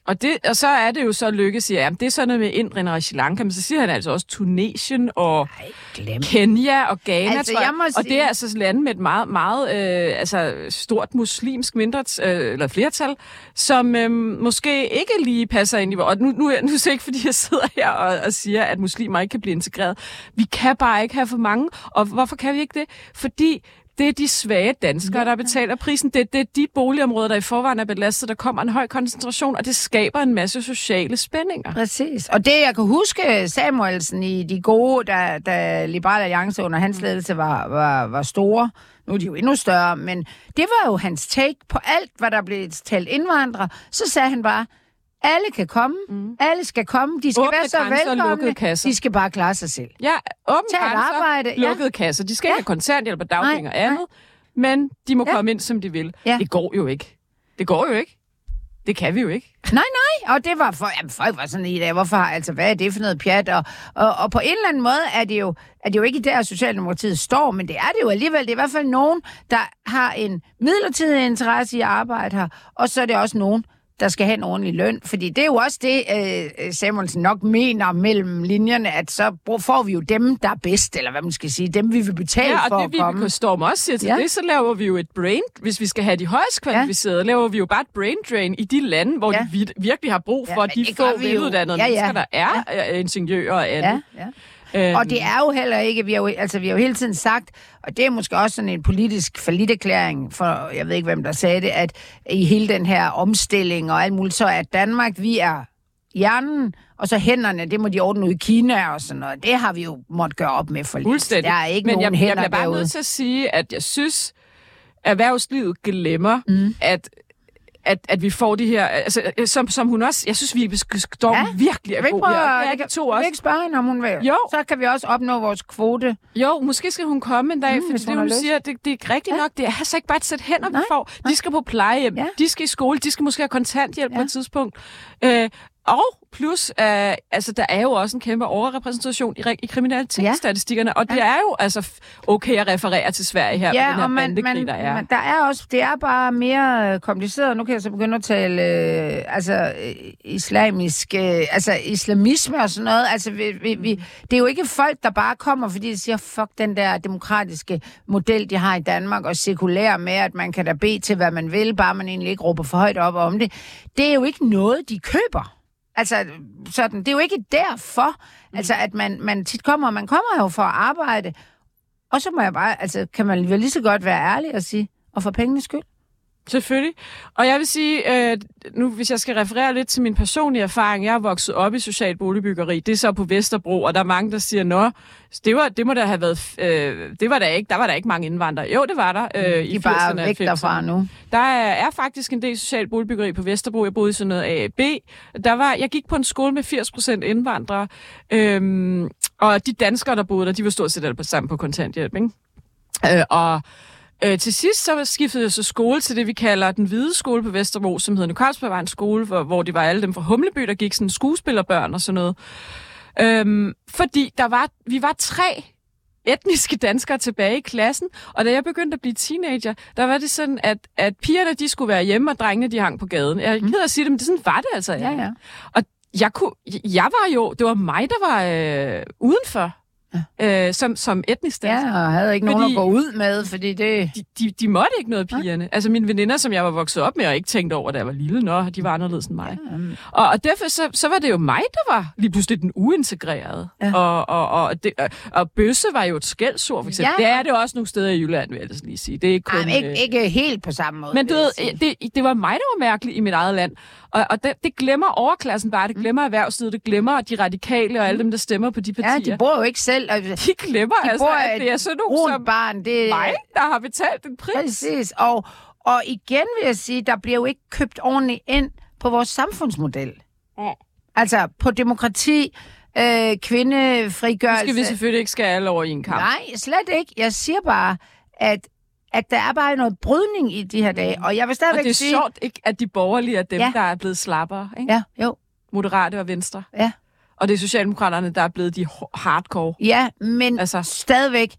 Og, det, og så er det jo så Lykke siger, jamen det er sådan noget med Indien og Sri Lanka, men så siger han altså også Tunesien og glem. Kenya og Ghana, Altså, tror jeg. jeg Og det er altså lande med et meget, meget øh, altså, stort muslimsk mindre, øh, eller flertal, som øh, måske ikke lige passer ind i... Og nu, nu, nu er det ikke, fordi jeg sidder her og, og siger, at muslimer ikke kan blive integreret. Vi kan bare ikke have for mange. Og hvorfor kan vi ikke det? Fordi det er de svage danskere, der betaler prisen. Det, det er de boligområder, der i forvejen er belastet. Der kommer en høj koncentration, og det skaber en masse sociale spændinger. Præcis. Og det, jeg kan huske Samuelsen i de gode, da, da Liberal Alliance under hans ledelse var, var, var store, nu er de jo endnu større, men det var jo hans take på alt, hvad der blev talt indvandrere. Så sagde han bare, alle kan komme, mm. alle skal komme, de skal Åbne være så grænser velkomne, kasser. de skal bare klare sig selv. Ja, åben Tag grænser, arbejde, ja. lukkede kasser. De skal Ja. ikke have koncerthjælp og dagpenge Nej, og andet, men de må Ja. komme ind, som de vil. Ja. Det går jo ikke. Det går jo ikke. Det kan vi jo ikke. Nej, nej, og det var for, jamen, folk var sådan i dag, hvorfor, altså, hvad er det for noget pjat? Og, og, og på en eller anden måde er det jo, er det jo ikke der, Socialdemokratiet står, men det er det jo alligevel. Det er i hvert fald nogen, der har en midlertidig interesse i at arbejde her, og så er det også nogen, der skal have en ordentlig løn. Fordi det er jo også det, øh, Samuelsen nok mener mellem linjerne, at så får vi jo dem, der er bedst, eller hvad man skal sige, dem vi vil betale Ja, for og at det komme. vi Storm også siger til Ja. ja. det, så laver vi jo et brain, hvis vi skal have de højst kvalificerede, ja. laver vi jo bare et brain drain i de lande, hvor Ja. ja. de vir- virkelig har brug Ja, for men de det få veluddannede Ja, ja. mennesker, der er ja. ingeniører og andet. Ja, ja. Øhm, Og det er jo heller ikke, vi har jo, altså, vi har jo hele tiden sagt, og det er måske også sådan en politisk forlitterklæring, for jeg ved ikke, hvem der sagde det, at i hele den her omstilling og alt muligt, så er Danmark, vi er hjernen, og så hænderne, det må de ordne ud i Kina og sådan noget. Det har vi jo måttet gøre op med for lidt. Der er ikke Men nogen jeg, hænder jeg bliver bare derude. nødt til at sige, at jeg synes, erhvervslivet glemmer, mm. at at, at vi får de her, altså, som, som hun også, jeg synes, vi Storm Ja. ja. virkelig er vil ikke god prøve, her. er de kan, to jeg vil også. ikke spørge hende, om hun vil. Jo. Så kan vi også opnå vores kvote. Jo, måske skal hun komme en dag, Mm, fordi hun det, hun lyst. siger, det, det er rigtigt Ja. ja. nok. Det er altså ikke bare et sæt hænder, Nej, vi får. De skal på plejehjem, Ja. ja. de skal i skole, de skal måske have kontanthjælp Ja. ja. på et tidspunkt. Øh, og plus, øh, altså, der er jo også en kæmpe overrepræsentation i, i kriminalitetsstatistikkerne, ja. og det ja. er jo altså okay at referere til Sverige her, ja, den her og man, man, der er. Man, der er også, det er bare mere øh, kompliceret. Nu kan jeg så begynde at tale øh, altså, øh, islamisk, øh, altså islamisme og sådan noget. Altså, vi, vi, vi, det er jo ikke folk, der bare kommer, fordi de siger, fuck den der demokratiske model, de har i Danmark, og sekulær med, at man kan da bede til, hvad man vil, bare man egentlig ikke råber for højt op om det. Det er jo ikke noget, de køber. Altså, sådan, det er jo ikke derfor, mm. altså, at man, man tit kommer, man kommer jo for at arbejde, og så må jeg bare, altså, kan man vel lige så godt være ærlig og sige, og for pengenes skyld. Selvfølgelig. Og jeg vil sige, øh, nu hvis jeg skal referere lidt til min personlige erfaring, jeg er vokset op i social boligbyggeri, det er så på Vesterbro, og der er mange, der siger, nå, det, var, det må da have været, øh, det var der ikke, der var der ikke mange indvandrere. Jo, det var der øh, De i er bare 80'erne og væk 90'erne. derfra nu. Der er, er faktisk en del social boligbyggeri på Vesterbro. Jeg boede i sådan noget AAB. Der var, jeg gik på en skole med 80% indvandrere, øhm, og de danskere, der boede der, de var stort set alle på sammen på kontanthjælp, ikke? Øh, og Øh, til sidst så skiftede jeg så skole til det, vi kalder den hvide skole på Vesterbro, som hedder Nykarlsbergvejens skole, hvor, hvor det var alle dem fra Humleby, der gik sådan skuespillerbørn og sådan noget. Øhm, fordi der var, vi var tre etniske danskere tilbage i klassen, og da jeg begyndte at blive teenager, der var det sådan, at, at pigerne de skulle være hjemme, og drengene de hang på gaden. Jeg er ked af at sige det, men det, sådan var det altså. Ja, ja. Og jeg, kunne, jeg var jo, det var mig, der var øh, udenfor, ja. øh, som, som etnisk dansker. Ja, og havde ikke nogen Fordi- at gå ud med, fordi det... De, de, de måtte ikke noget, pigerne. Altså mine veninder, som jeg var vokset op med, og ikke tænkte over, da jeg var lille, nå, de var anderledes end mig. Og, og derfor så, så var det jo mig, der var lige pludselig den uintegrerede. Ja. Og, og, og, det, og, og bøsse var jo et skældsord, for eksempel. Ja. Det er det også nogle steder i Jylland, vil jeg ellers lige sige. Det er ikke kun... Ej, ikke, øh, ikke helt på samme måde. men du ved, det, det var mig, der var mærkelig i mit eget land. Og, og det, det glemmer overklassen bare, det glemmer erhvervslivet, det glemmer de radikale og alle dem, der stemmer på de Ja, partier. de bor jo ikke selv. Og de glemmer de altså, at det er sådan nogle som barn. Det, mig, der har betalt en pris. Præcis. Og, og igen vil jeg sige, der bliver jo ikke købt ordentligt ind på vores samfundsmodel. Ja. Altså på demokrati, øh, kvindefrigørelse. Nu skal vi selvfølgelig ikke skære alle over i en kamp. Nej, slet ikke. Jeg siger bare, at, at der er bare noget brydning i de her dage. Og jeg vil Og stadigvæk det er sige... sjovt, ikke, at de borgerlige er dem, Ja. der er blevet slappere. Ikke? Ja, jo. Moderate og venstre. Ja. Og det er Socialdemokraterne, der er blevet de hardcore. Ja, men Altså- altså. stadigvæk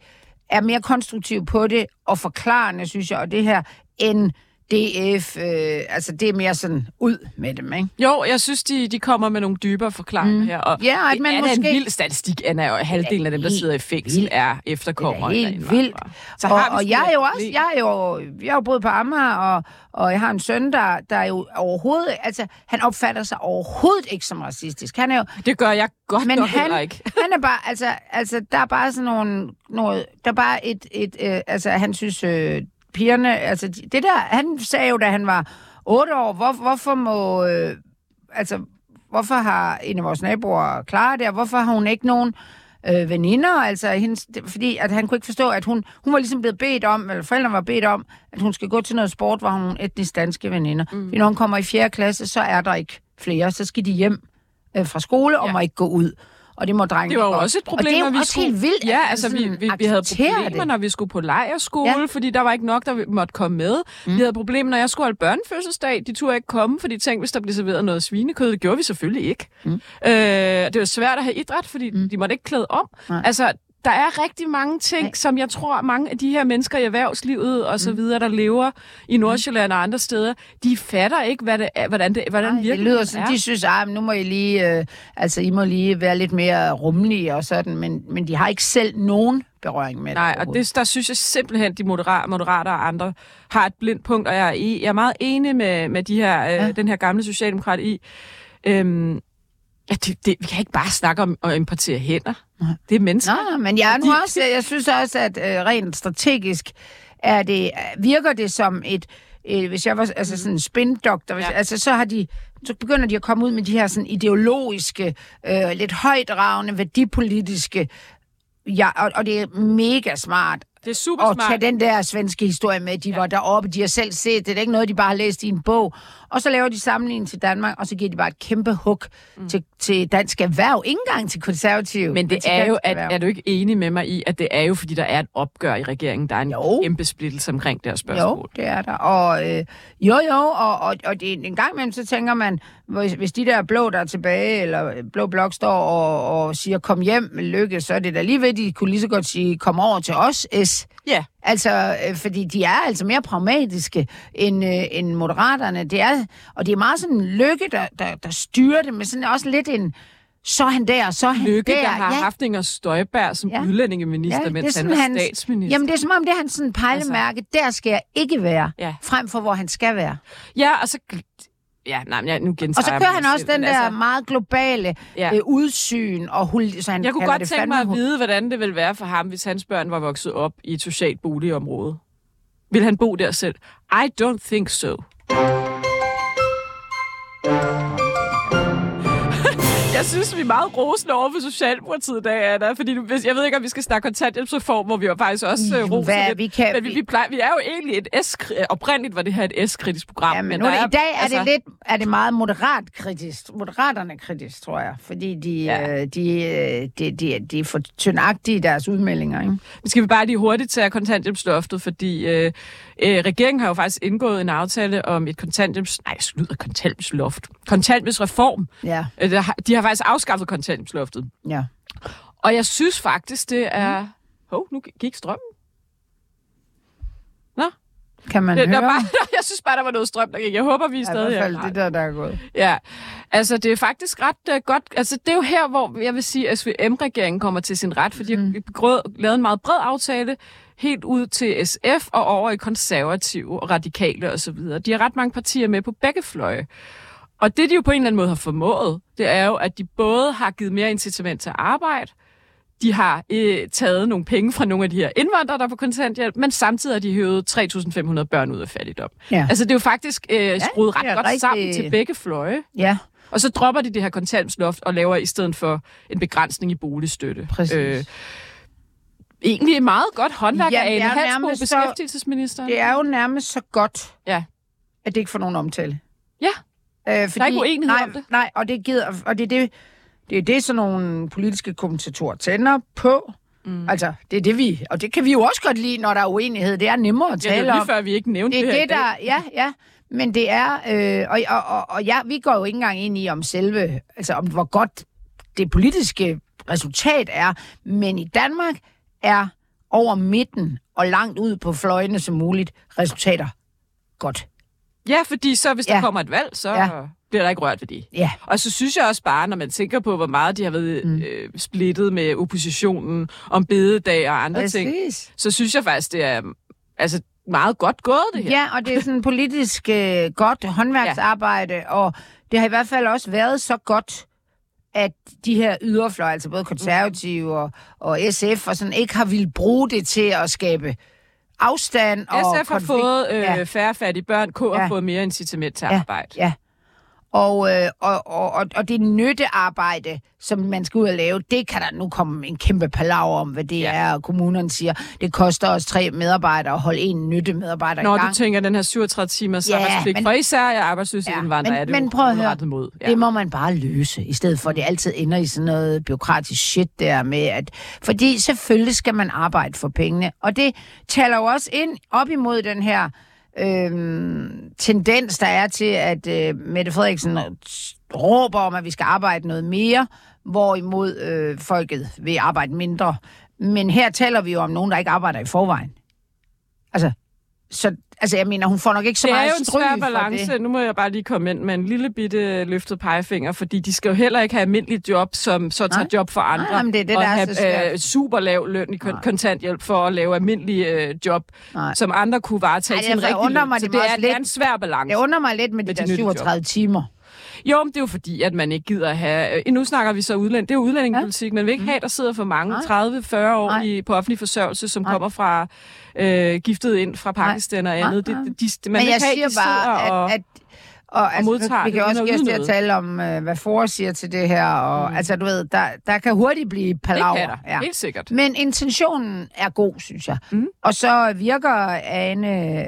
er mere konstruktiv på det og forklarende, synes jeg, og det her, end DF, øh, altså det er mere sådan ud med dem, ikke? Jo, jeg synes, de, de kommer med nogle dybere forklaringer mm. her. Og Ja, og at man er da en måske- vild statistik, Anna, og halvdelen af dem, der sidder i fængsel, vildt. er efterkommere. Det er helt vildt. Så og, har og jeg er jo også, jeg er jo, jeg er jo boet på Amager, og, og jeg har en søn, der, der er jo overhovedet, altså han opfatter sig overhovedet ikke som racistisk. Han er jo, Det gør jeg godt men nok han, ikke. han er bare, altså, altså der er bare sådan nogle, noget, der er bare et, et øh, altså han synes, øh, pigerne, altså de- det der, han sagde jo, da han var otte år, hvor, hvorfor må, øh, altså, hvorfor har en af vores naboer klaret det, og hvorfor har hun ikke nogen øh, veninder, altså hendes, det, fordi at han kunne ikke forstå, at hun, hun var ligesom blevet bedt om, eller forældrene var bedt om, at hun skal gå til noget sport, hvor hun etnisk danske veninder. Mm. Fordi når hun kommer i 4. klasse, så er der ikke flere, så skal de hjem øh, fra skole og Ja. må ikke gå ud. Og det må drenge Det var jo godt. også et problem, Og det er jo når vi også skulle... helt vildt, Ja, altså vi, vi, vi havde problemer, det. når vi skulle på lejerskole, Ja. fordi der var ikke nok, der måtte komme med. Mm. Vi havde problemer, når jeg skulle holde børnefødselsdag. De turde ikke komme, fordi de tænkte, hvis der blev serveret noget svinekød. Det gjorde vi selvfølgelig ikke. Mm. Øh, det var svært at have idræt, fordi mm. de måtte ikke klæde om. Nej. Altså, der er rigtig mange ting, Nej. som jeg tror, mange af de her mennesker i erhvervslivet og så videre, der lever i Nordsjælland og andre steder, de fatter ikke, hvad det er, hvordan det, hvordan Nej, det lyder sådan, er. de synes, at nu må I lige, øh, altså I må lige være lidt mere rummelige og sådan, men, men de har ikke selv nogen berøring med Nej, det. og overhovedet. det, der synes jeg simpelthen, de moderater, moderater og andre har et blindt punkt, og jeg er, i, jeg er meget enig med, med de her, øh, Ja. den her gamle socialdemokrat i, øhm, ja, det, det, vi kan ikke bare snakke om at importere hænder. Nej. Det er mennesker. Nå, men jeg, nu også, jeg synes også, at øh, rent strategisk er det, virker det som et, øh, hvis jeg var altså sådan en spindoktor, hvis, Ja. altså så har de, så begynder de at komme ud med de her sådan ideologiske, øh, lidt højdragende, værdipolitiske, ja, og, og det er mega smart. Det er super og smart. tage den der svenske historie med, de ja. var deroppe, de har selv set det, det er ikke noget, de bare har læst i en bog. Og så laver de sammenligning til Danmark, og så giver de bare et kæmpe hug mm. til, til dansk erhverv. Ikke engang til konservative. Men det er jo, at, er du ikke enig med mig i, at det er jo, fordi der er et opgør i regeringen, der er en Jo. kæmpe splittelse omkring det her Jo, spørgsmål. det er der. Og, øh, jo, jo, og, og, og det, en gang imellem, så tænker man, hvis, hvis de der blå, der er tilbage, eller blå blok står og, og siger, kom hjem, lykke, så er det da lige ved, de kunne lige så godt sige, kom over til os, S. Ja. Altså, øh, fordi de er altså mere pragmatiske end, øh, end moderaterne. Det er, og det er meget sådan en lykke, der, der, der styrer det, men sådan også lidt en, så er han der, så er han Lykke, der. der har ja. haft Inger Støjberg som ja. udlændingeminister, ja, mens han var hans, statsminister. Jamen, det er som om, det er hans sådan pejlemærke. Altså, der skal jeg ikke være, Ja. frem for hvor han skal være. Ja, og så... Ja, nej, men jeg, nu gentager Og så kører han også selv, den der altså, meget globale Ja. øh, udsyn, og hul, så han Jeg kunne godt det tænke mig at vide, hvordan det ville være for ham, hvis hans børn var vokset op i et socialt boligområde. Vil han bo der selv? I don't think so. Jeg synes, vi er meget rosende over for Socialdemokratiet i dag, Anna, fordi du, hvis, jeg ved ikke, om vi skal snakke kontanthjælpsreform, hvor vi jo faktisk også uh, roser lidt. vi kan- men vi, vi, plejer, vi er jo egentlig et S... Oprindeligt var det her et S-kritisk program. Ja, men, men nu, er, i dag er altså, det lidt er det meget moderat kritisk. Moderaterne kritisk, tror jeg. Fordi de, Ja. øh, de, øh, de, de, de er for tyndagtige i deres udmeldinger. Ikke? Skal vi bare lige hurtigt tage kontanthjælpsloftet, fordi øh, øh, regeringen har jo faktisk indgået en aftale om et kontanthjælps... Nej, slutter kontanthjælpsloft. Kontanthjælpsreform. Ja, Øh, De har faktisk afskaffet kontanthjælpsloftet. ja. Og jeg synes faktisk, det er... Hov, nu gik strømmen. Nå, Kan man det, høre? der bare, jeg synes bare, der var noget strøm, der gik. Jeg håber, vi er ja, i stadig hvert fald her. det der, der er gået. Ja, altså det er faktisk ret uh, godt. Altså det er jo her, hvor jeg vil sige, at SVM-regeringen kommer til sin ret, fordi mm. de har lavet en meget bred aftale helt ud til SF og over i konservative og radikale osv. De har ret mange partier med på begge fløje. Og det, de jo på en eller anden måde har formået, det er jo, at de både har givet mere incitament til arbejde, de har øh, taget nogle penge fra nogle af de her indvandrere, der er på kontanthjælp, men samtidig har de hævet 3.500 børn ud af fattigdom. Ja. Altså det er jo faktisk øh, skruet det ret godt rigtig- sammen til begge fløje. Ja, Og så dropper de det her kontantsloft og laver i stedet for en begrænsning i boligstøtte. præcis. egentlig meget godt håndværk Jamen, af jo Halsbo, nærmest så- beskæftigelsesminister. det er jo nærmest så godt, Ja. at det ikke får nogen omtale. Ja. Øh, fordi, ikke uenighed nej, om det. Nej, og det gider, og det er det, det er det, sådan nogle politiske kommentatorer tænder på. Mm. Altså, det er det, vi... Og det kan vi jo også godt lide, når der er uenighed. Det er nemmere at Ja, det tale er jo om. lige før, vi ikke nævnte Det det, er her det, der... Ja, ja. Men det er... Øh, og, og, og, og ja, vi går jo ikke engang ind i om selve... Altså, om hvor godt det politiske resultat er. Men i Danmark er over midten og langt ud på fløjene som muligt resultater godt. Ja, fordi så hvis der Ja. kommer et valg, så Ja. bliver der ikke rørt ved det. Ja. Og så synes jeg også bare, når man tænker på, hvor meget de har været mm. øh, splittet med oppositionen om bededag og andre ting, Præcis. så synes jeg faktisk, det er altså, meget godt gået, det her. Ja, og det er sådan politisk øh, godt håndværksarbejde, ja. og det har i hvert fald også været så godt, at de her yderfløje, altså både konservative og, og SF, og sådan, ikke har ville bruge det til at skabe afstand og SF har konflikt. fået øh, Ja. færre fattige børn, K har Ja. fået mere incitament til Ja, arbejde. Ja. Og, øh, og, og, og, det nyttearbejde, som man skal ud og lave, det kan der nu komme en kæmpe palaver om, hvad det Ja. er. Og kommunerne siger, det koster os tre medarbejdere at holde en nyttemedarbejder Når i gang. du tænker den her 37 timers Ja, arbejdspligt, men- for især er arbejdsløse Ja, indvandrere, men- er det men prøv at høre. mod. Ja. Det må man bare løse, i stedet for at det altid ender i sådan noget byråkratisk shit der med, at... Fordi selvfølgelig skal man arbejde for pengene, og det taler jo også ind op imod den her øhm, tendens, der er til, at øh, Mette Frederiksen råber om, at vi skal arbejde noget mere, hvorimod øh, folket vil arbejde mindre. Men her taler vi jo om nogen, der ikke arbejder i forvejen. Altså, så, altså jeg mener, hun får nok ikke så det er meget jo en svær balance. det. Nu må jeg bare lige komme ind med en lille bitte løftet pegefinger, fordi de skal jo heller ikke have almindeligt job, som så tager Nej. job for andre. Nej, men det er det, og der er have så svært. øh, super lav løn i kon- Nej. kontanthjælp for at lave almindelige øh, job, Nej. som andre kunne varetage Ej, til en derfor rigtig undrer løn. Så det det er, lidt. det er en svær balance. Det undrer mig lidt med, Med de de der nyttejob. 37 timer. Jo, men det er jo fordi, at man ikke gider at have... Øh, nu snakker vi så udlænding. Det er jo udlændingepolitik. Ja. Man vil ikke have, der sidder for mange, Nej. 30-40 år Nej. i, på offentlig forsørgelse, som Nej. kommer fra øh, giftet ind fra Pakistan og Nej, andet. nej. Det, de, de, man Men jeg ikke have, siger bare, og... at, at Og, altså, modtager vi det kan også give os til at tale om, øh, hvad for siger til det her. Og, mm. Altså, du ved, der, der kan hurtigt blive Det palaver. kan der, ja. helt sikkert. Men intentionen er god, synes jeg. Mm. Og så virker Anne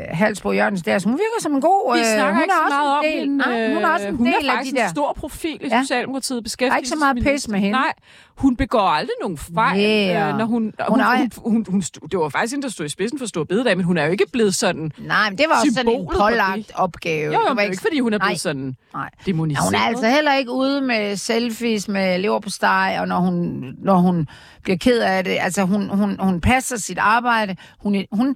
Halsbro Jørgens der, hun virker som en god... Vi øh, snakker hun ikke er så også meget om del, hende. nej, hun er også en hun del er af faktisk de der... en stor profil i Ja. Socialdemokratiet. Der er ikke så meget pis med hende. Nej, hun begår aldrig nogen fejl. Øh, når hun, hun, Hun hun, hun, hun, hun, det var faktisk hende, der stod i spidsen for Stor Bededag, men hun er jo ikke blevet sådan... Nej, men det var også sådan en pålagt det. opgave. Jo, Det jo, det ikke, fordi hun er blevet Nej. sådan Nej. demoniseret. Ja, hun er altså heller ikke ude med selfies med lever på steg, og når hun, når hun bliver ked af det. Altså, hun, hun, hun passer sit arbejde. Hun, hun,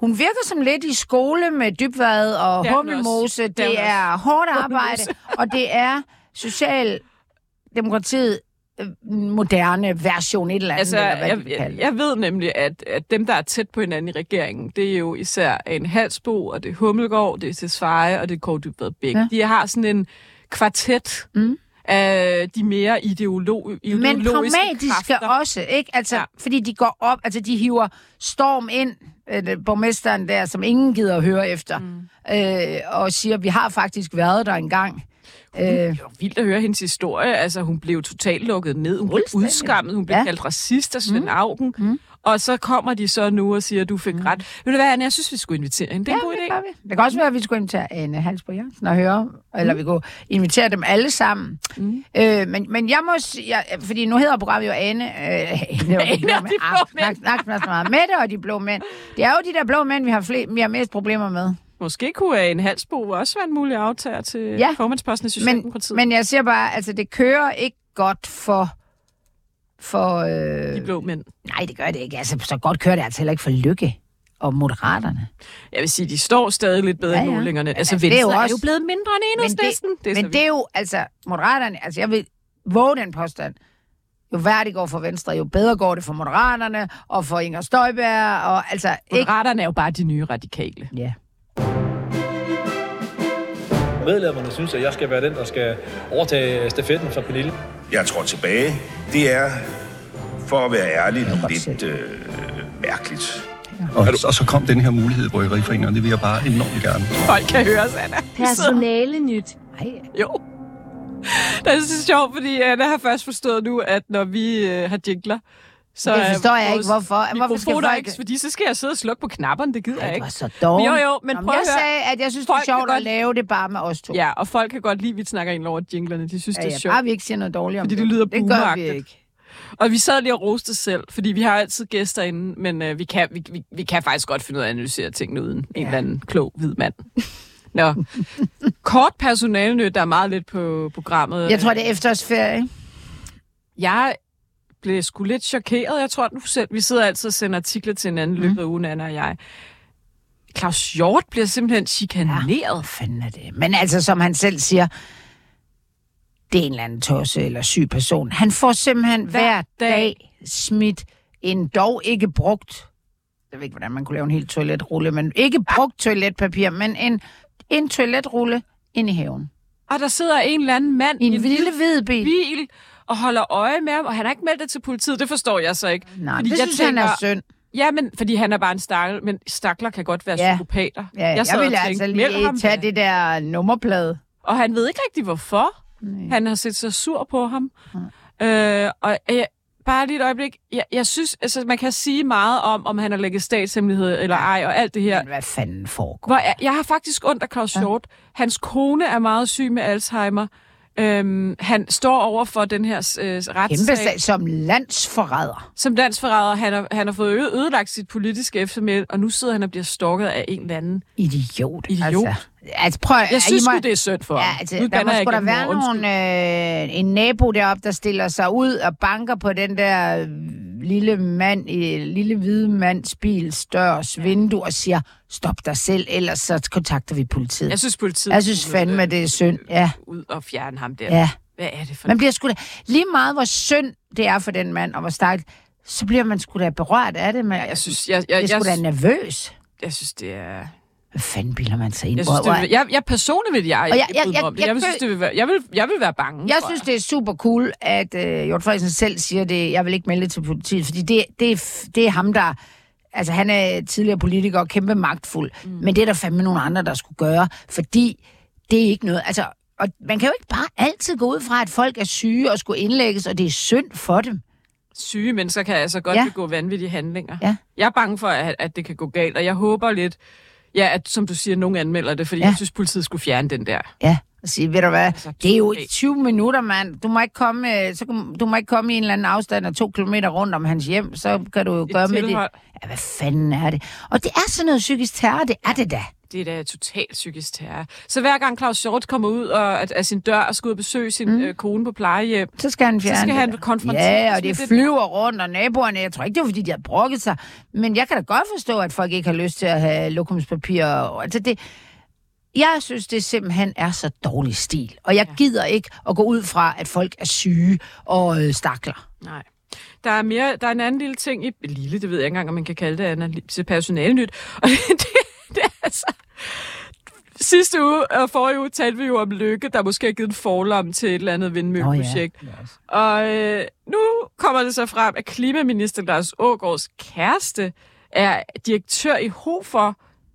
hun virker som lidt i skole med dybvad og Det hun hummelmose. Det er Det hun er hårdt arbejde, og det er socialdemokratiet moderne version et eller andet, Altså, eller hvad jeg, jeg, jeg ved nemlig, at, at dem, der er tæt på hinanden i regeringen, det er jo især en Halsbo, og det er Hummelgaard, det er Tesfaye, og det er Kåre Dybvad Bæk. Ja. De har sådan en kvartet Mm. af de mere ideolo- Men ideologiske pragmatiske kræfter. også, ikke? Altså, ja. Fordi de går op, altså de hiver storm ind, øh, borgmesteren der, som ingen gider at høre efter, mm. øh, og siger, vi har faktisk været der engang. Øh, Det var vildt at høre hendes historie. Altså, hun blev totalt lukket ned. Hun blev udskammet. Hun blev Ja. kaldt racist af Svend mm. Augen. Mm. Og så kommer de så nu og siger, at du fik mm. ret. Ved du hvad, Anne? Jeg synes, vi skulle invitere hende. Det er ja, en god det idé. vi. Det kan også være, at vi skulle invitere Anne Halsbro Jørgensen og høre, eller vi kunne invitere dem alle sammen. Mm. Øh, men, men jeg må sige, jeg, fordi nu hedder programmet jo Anne, øh, Anne og de blå mænd. blå Ah, mænd. snak- snak snak så meget. Mette og de blå mænd. Det er jo de der blå mænd, vi har, fle, vi har mest problemer med. Måske kunne en halsbo også være en mulig aftager til Ja. formandsposten i Men, Socialdemokratiet. men jeg siger bare, altså det kører ikke godt for... for øh, de blå mænd. nej, det gør det ikke. Altså, så godt kører det altså heller ikke for Lykke og Moderaterne. Jeg vil sige, de står stadig lidt bedre Ja, ja, i målingerne. Altså, altså, det er Venstre jo er jo, også- er jo blevet mindre end Men enhedslisten. det, er men det er jo, altså, Moderaterne, altså jeg vil våge den påstand. Jo værre det går for Venstre, jo bedre går det for Moderaterne og for Inger Støjberg, og altså ikke... Moderaterne er jo bare de nye radikale. Ja. Medlemmerne synes, at jeg skal være den, der skal overtage stafetten fra Pernille. Jeg tror tilbage. Det er, for at være ærlig, lidt øh, mærkeligt. Og, og så kom den her mulighed i Bryggeriforeningen, og det vil jeg bare enormt gerne. Folk kan høre os, Anna. Personale nyt. Ej, Jo. Det er så sjovt, fordi Anna har først forstået nu, at når vi øh, har jingler, så Det er forstår jeg ikke, hvorfor. Hvorfor skal folk- ikke, fordi så skal jeg sidde og slukke på knapperne, det gider jeg det ikke. var så dårligt. Jo, jo, men Nå, prøv at jeg høre. sagde, at jeg synes, det er Folk sjovt at godt- lave det bare med os to. Ja, og folk kan godt lide, at vi snakker ind over jinglerne. De synes, ja, det er ja sjovt. bare vi ikke siger noget dårligt om Fordi det. det lyder Det gør vi ikke. Og vi sad lige og roste os selv, fordi vi har altid gæster inde, men øh, vi, kan, vi, vi, vi kan faktisk godt finde ud af at analysere tingene uden ja. en eller anden klog hvid mand. Nå. Kort personalenyt, der er meget lidt på programmet. Jeg tror, det er efterårsferie. ikke? Jeg blev sgu lidt chokeret. Jeg tror, du selv, vi sidder altid og sender artikler til hinanden mm. løbet af ugen, Anna og jeg. Claus Hjort bliver simpelthen chikaneret. Hvad fanden er det? Men altså, som han selv siger, det er en eller anden tosse eller syg person. Han får simpelthen hver, Hver dag. smidt en dog ikke brugt, jeg ved ikke, hvordan man kunne lave en helt toiletrulle, men ikke brugt toiletpapir, men en, en toiletrulle ind i haven. Og der sidder en eller anden mand I en lille hvid bil. bil og holder øje med ham, og han har ikke meldt det til politiet. Det forstår jeg så ikke. Nej, Fordi det jeg synes jeg, han er tænker- synd. Ja, men fordi han er bare en stakkel, men stakler kan godt være Ja. psykopater. Ja, jeg, jeg ville tænkte, altså lige ham tage det der nummerplade. Og han ved ikke rigtig, hvorfor. Nej. Han har set sig sur på ham. Øh, og øh, bare lige et øjeblik. Jeg, jeg synes, altså, man kan sige meget om, om han har lægget statshemmelighed eller ej, og alt det her. Men hvad fanden foregår? Hvor jeg, jeg har faktisk ondt af Claus Hjort. Hans kone er meget syg med Alzheimer. Øhm, han står over for den her øh, retssag sag som landsforræder. som landsforræder. Han har, han har fået ødelagt sit politiske eftermæl, og nu sidder han og bliver stalket af en eller anden. Idiot. Idiot. Altså, altså prøv, Jeg synes må, det er synd for Ja, altså, Nu der må jeg sgu da være nogen, øh, en nabo deroppe, der stiller sig ud og banker på den der øh, lille mand i lille hvide mands bils dørs vindue og siger, stop dig selv, ellers så kontakter vi politiet. Jeg synes, politiet... Jeg synes fandme, øh, det er synd. Ja, Ud og fjerne ham der. ja. Hvad er det for Man bliver sgu da, lige meget hvor synd det er for den mand, og hvor stærkt, så bliver man sgu da berørt af det. Men Jeg synes, jeg, jeg, jeg, jeg, jeg, sgu da jeg, nervøs. jeg synes, det er... Hvad fanden bilder man sig ind? Jeg, synes, det, jeg, jeg personligt vil jeg, jeg- jeg, jeg- jeg, jeg- jeg vil føl- synes, det vil være, jeg, vil, jeg vil være bange. Jeg synes, det er super cool, at øh, Jort Frederiksen selv siger det. Jeg vil ikke melde det til politiet, fordi det, det, er, det er ham, der... Altså, han er tidligere politiker og kæmpe magtfuld. Mm. Men det er der fandme nogle andre, der skulle gøre, fordi det er ikke noget, altså, og man kan jo ikke bare altid gå ud fra, at folk er syge og skulle indlægges, og det er synd for dem. Syge mennesker kan altså godt ja. begå vanvittige handlinger. Ja. Jeg er bange for, at, at det kan gå galt, og jeg håber lidt, ja, at som du siger, nogen anmelder det, fordi Ja. jeg synes, politiet skulle fjerne den der. Ja, og sige, ved du hvad, Altså, det er jo totalt. 20 minutter, mand. Du må ikke komme, øh, så, du må ikke komme i en eller anden afstand af to kilometer rundt om hans hjem, så kan du jo gøre med det. Ja, hvad fanden er det? Og det er sådan noget psykisk terror, det er det da. Det er da totalt psykisk terror. Så hver gang Claus Hjort kommer ud og, af, af sin dør og skal ud og besøge sin mm. øh, kone på plejehjem, Så skal han fjerne skal det han der. konfronteres Ja, og det det. flyver rundt, og naboerne, jeg tror ikke, det var fordi, de havde brokket sig. Men jeg kan da godt forstå, at folk ikke har lyst til at have lokumspapir. Og, altså det, jeg synes, det simpelthen er så dårlig stil. Og jeg gider ikke at gå ud fra, at folk er syge og øh, stakler. Nej. Der er, mere, der er en anden lille ting i... Lille, det ved jeg ikke engang, om man kan kalde det analyse personalenyt. Og det, det er altså... Sidste uge og forrige uge talte vi jo om Lykke, der måske har givet en forlom til et eller andet vindmølleprojekt. Nå Og øh, nu kommer det så frem, at klimaminister Lars Ågaards kæreste er direktør i Hofer,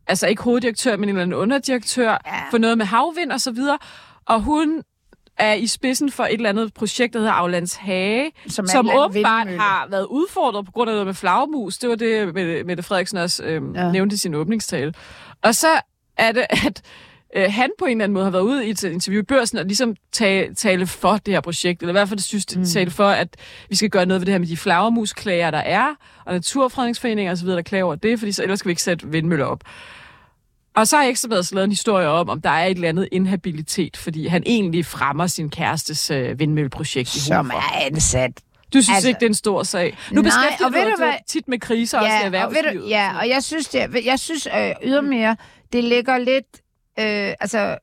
altså ikke hoveddirektør, men en eller anden underdirektør, Ja. ja. for noget med havvind og så videre. Og hun er i spidsen for et eller andet projekt, der hedder Aflands Hage, Som som, åbenbart har været udfordret på grund af noget med flagmus. Det var det, Mette, Frederiksen også øhm, ja. nævnte i sin åbningstale. Og så er det, at øh, han på en eller anden måde har været ude i et interview i børsen og ligesom tale, tale for det her projekt, eller i hvert fald synes, mm. tale for, at vi skal gøre noget ved det her med de flagermusklager, der er, og naturfredningsforeninger osv., der klager over det, fordi så ellers skal vi ikke sætte vindmøller op. Og så har Ekstrabladet lavet en historie om, om der er et eller andet inhabilitet, fordi han egentlig fremmer sin kærestes øh, vindmølleprojekt i Som Hofer. er ansat. Du synes Altså- ikke, det er en stor sag? Nu Nej, beskæftiger og du dig hvad? tit med kriser også i Ja, og, ved erhvervslivet. du, ja, og jeg synes, det, jeg synes øh, ydermere, det ligger lidt... Øh, altså,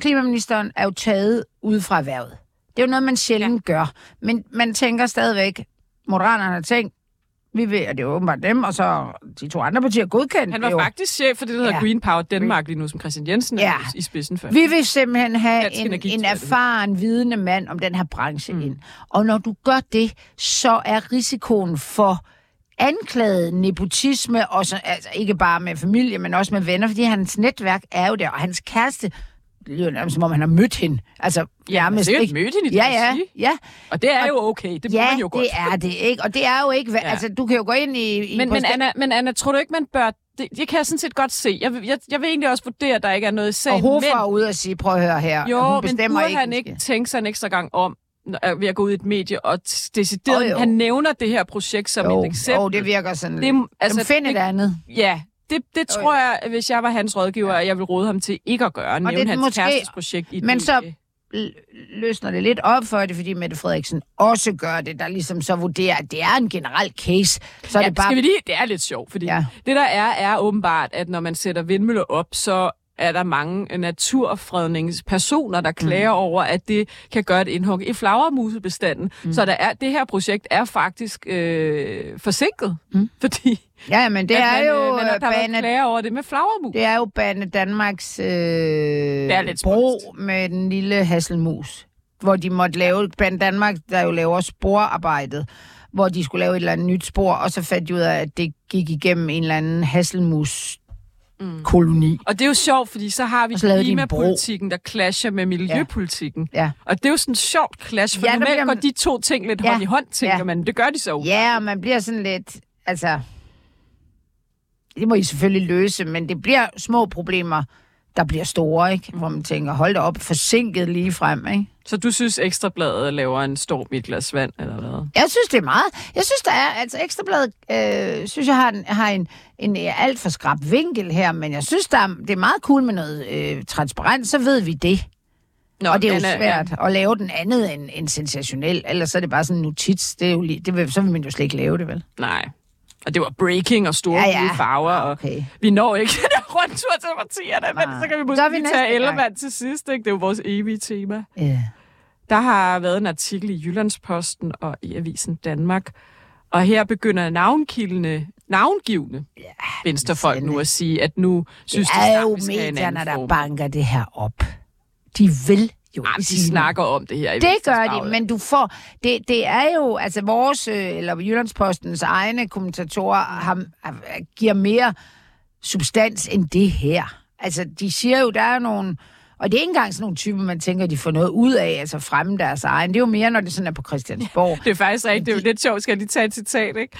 klimaministeren er jo taget ud fra erhvervet. Det er jo noget, man sjældent ja. gør. Men man tænker stadigvæk, Moderaterne har tænkt, vi vil, og det er åbenbart dem, og så de to andre partier godkendt Han var jo. faktisk chef for det, der hedder Ja. Green Power Danmark lige nu, som Christian Jensen er Ja. i- i spidsen for. Vi vil simpelthen have Dansk en, Energi, en erfaren, vidende mand om den her branche mm. ind. Og når du gør det, så er risikoen for anklaget nepotisme, og så, altså ikke bare med familie, men også med venner, fordi hans netværk er jo der, og hans kæreste, det lyder nærmest som om han har mødt hende. Altså, Ja, han har sikkert ikke- mødt hende i Ja, det ja, regi. ja. Og det er jo okay, det Ja, man jo godt. det er det, ikke? Og det er jo ikke... Ja. Ja. Altså, du kan jo gå ind i... i Men, men, Anna, men Anna, tror du ikke, man bør... Det, det kan jeg sådan set godt se. Jeg, jeg, jeg vil egentlig også vurdere, at der ikke er noget i og sagen. Hofer men, er ude og sige, prøv at høre her. jo, hun men burde ikke, han ikke tænke sig en ekstra gang om, ved at gå ud i et medie og decideret... Jo. Han nævner det her projekt som Jo, et eksempel. jo, det virker sådan Det lidt. er- altså, find et det- andet. Ja, det, det tror jeg, hvis jeg var hans rådgiver, at jeg ville råde ham til ikke at gøre. Nævne det er hans måske- kærestes projekt i Men så medie. l- løsner det lidt op for det, fordi Mette Frederiksen også gør det, der ligesom så vurderer, at det er en generel case. Så er ja, det bare... Skal vi lige, det er lidt sjovt, fordi ja. det der er, er åbenbart, at når man sætter vindmøller op, så er der mange naturfredningspersoner, der klager mm. over, at det kan gøre et indhug i flagermusebestanden. Mm. Så der er, det her projekt er faktisk øh, forsinket, mm. fordi Ja, men det at er man, jo øh, man, der øh, været bane, klager over det med flagermus. det er jo Bane Danmarks øh, bro med den lille hasselmus, hvor de måtte lave, Bane Danmark, der jo laver sporarbejdet, hvor de skulle lave et eller andet nyt spor, og så fandt de ud af, at det gik igennem en eller anden hasselmus koloni. Og det er jo sjovt, fordi så har vi så en klimapolitikken, der clasher med miljøpolitikken. Ja. Og det er jo sådan et sjovt clash, for Ja, ja, normalt bliver går man- de to ting lidt Ja, hånd i hånd, tænker ja. man. Det gør de så. Ja, og man bliver sådan lidt, altså, det må I selvfølgelig løse, men det bliver små problemer, der bliver store, ikke? Hvor man tænker, hold da op, forsinket lige frem, ikke? Så du synes, Ekstrabladet laver en storm i et glas vand, eller hvad? Jeg synes, det er meget. Jeg synes, der er, altså Ekstrabladet, øh, synes jeg har en, har en, en alt for skrab vinkel her, men jeg synes, der er, det er meget cool med noget øh, transparent, så ved vi det. Nå, og det er jo øh, svært at lave den andet end, end sensationel, ellers så er det bare sådan en notits. Det er jo lige, det vil, så vil man jo slet ikke lave det, vel? Nej. Og det var breaking og store Ja, ja, farver. Og Okay. vi når ikke den rundtur til partierne, men Nej. så kan vi måske vi tage gang. Ellermand til sidst. Ikke? Det er jo vores evige tema. Ja. Der har været en artikel i Jyllandsposten og i Avisen Danmark, og her begynder navnkildende, navngivende ja, venstrefolk nu at sige, at nu synes det de er snart, jo medierne, der banker det her op. De vil jo sige de snakker om det her i Det gør de, men du får... Det, det er jo... Altså vores, øh, eller Jyllandspostens egne kommentatorer har, har, giver mere substans end det her. Altså, de siger jo, der er nogle Og det er ikke engang sådan nogle typer, man tænker, de får noget ud af, altså fremme deres egen. Det er jo mere, når det sådan er på Christiansborg. Det er faktisk rigtigt. Det er jo lidt sjovt. Skal jeg lige tage et citat, ikke?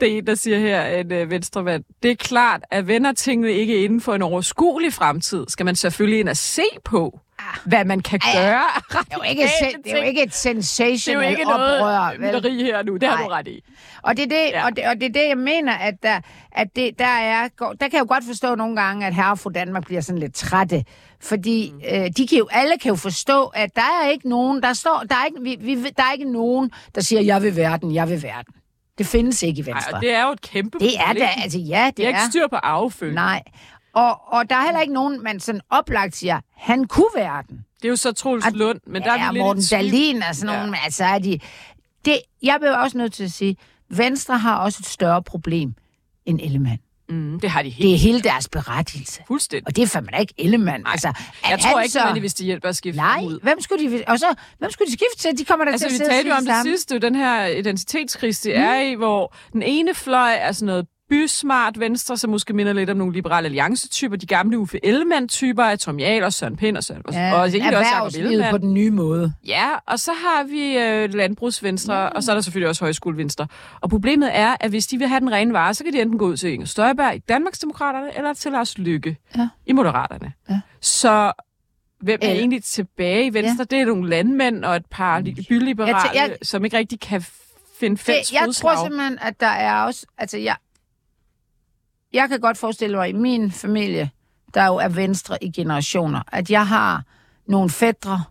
Det er en, der siger her, en øh, venstremand. Det er klart, at vender tingene ikke inden for en overskuelig fremtid, skal man selvfølgelig ind og se på, hvad man kan Ah, ja. gøre. Det er jo ikke, det er jo ikke et Det er jo sensational ikke noget oprør. mytteri her nu. Det har du Nej. ret i. Og det, er det, Ja. og, det, og det er det, jeg mener, at, der, at det, der, er, der kan jeg jo godt forstå nogle gange, at herre og fru Danmark bliver sådan lidt trætte. Fordi mm. øh, de kan jo, alle kan jo forstå, at der er ikke nogen, der står, der er ikke, vi, vi, der er ikke nogen, der siger, jeg vil verden, jeg vil verden. Det findes ikke i Ej, Venstre. og det er jo et kæmpe det er problem. da, altså ja, Det er ikke er. styr på affølge. Nej. Og, og der er heller ikke nogen, man sådan oplagt siger, han kunne verden. Det er jo så Troels Lund, men der er ja, vi lidt Morten. Dahlin og sådan Ja. nogle, altså er de... Det, jeg bliver også nødt til at sige, Venstre har også et større problem end Ellemann. Mm, det har de helt Det er hele deres berettigelse. fuldstændig. Og det er fandme da ikke Ellemann. Altså, at Jeg tror ikke, så... hvis de hjælper at skifte Nej, ud. hvem skulle de... Og så, hvem skulle de skifte til? De kommer der Altså, til vi at sidde og talte jo om det sidste, den her identitetskris, det er i, hvor den ene fløj er sådan noget bysmart venstre, som måske minder lidt om nogle liberale alliancetyper, de gamle Uffe Ellemann-typer af Tom Jahl og Søren Pind og Søren, og, Ja, og egentlig også Jacob Ellemann. på den nye måde. Ja, og så har vi øh, landbrugsvenstre, og så er der selvfølgelig også højskolevenstre. Og problemet er, at hvis de vil have den rene vare, så kan de enten gå ud til Inger Støjberg i Danmarksdemokraterne, eller til Lars Lykke Ja. i Moderaterne. Ja. Så hvem er Eller- egentlig tilbage i Venstre? Det er nogle landmænd og et par li- byliberale, Jeg jeg- som ikke rigtig kan finde fælles jeg fodslag. tror simpelthen, at der er også... Altså, jeg, jeg kan godt forestille mig, i min familie, der jo er venstre i generationer, at jeg har nogle fædre,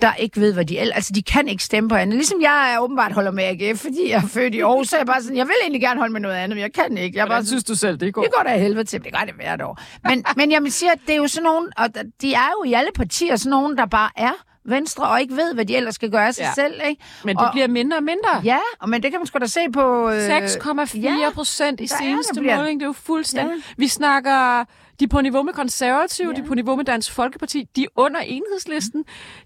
der ikke ved, hvad de er. Altså, de kan ikke stemme på andet. Ligesom jeg er åbenbart holder med AGF, fordi jeg er født i Aarhus, så er jeg bare sådan, jeg vil egentlig gerne holde med noget andet, men jeg kan ikke. Jeg bare Hvordan sådan, synes du selv, det går? det går da helvede til, det gør det hvert år. Men, men jeg vil sige, at det er jo sådan nogen, og de er jo i alle partier sådan nogen, der bare er venstre, og ikke ved, hvad de ellers skal gøre af sig Ja. selv, ikke? Men det og, bliver mindre og mindre. Ja, og men det kan man sgu da se på... Øh, 6,4 procent i er seneste der bliver- måling. Det er jo fuldstændig. Ja. Vi snakker, de er på niveau med konservative, ja. de er på niveau med Dansk Folkeparti, de er under enhedslisten.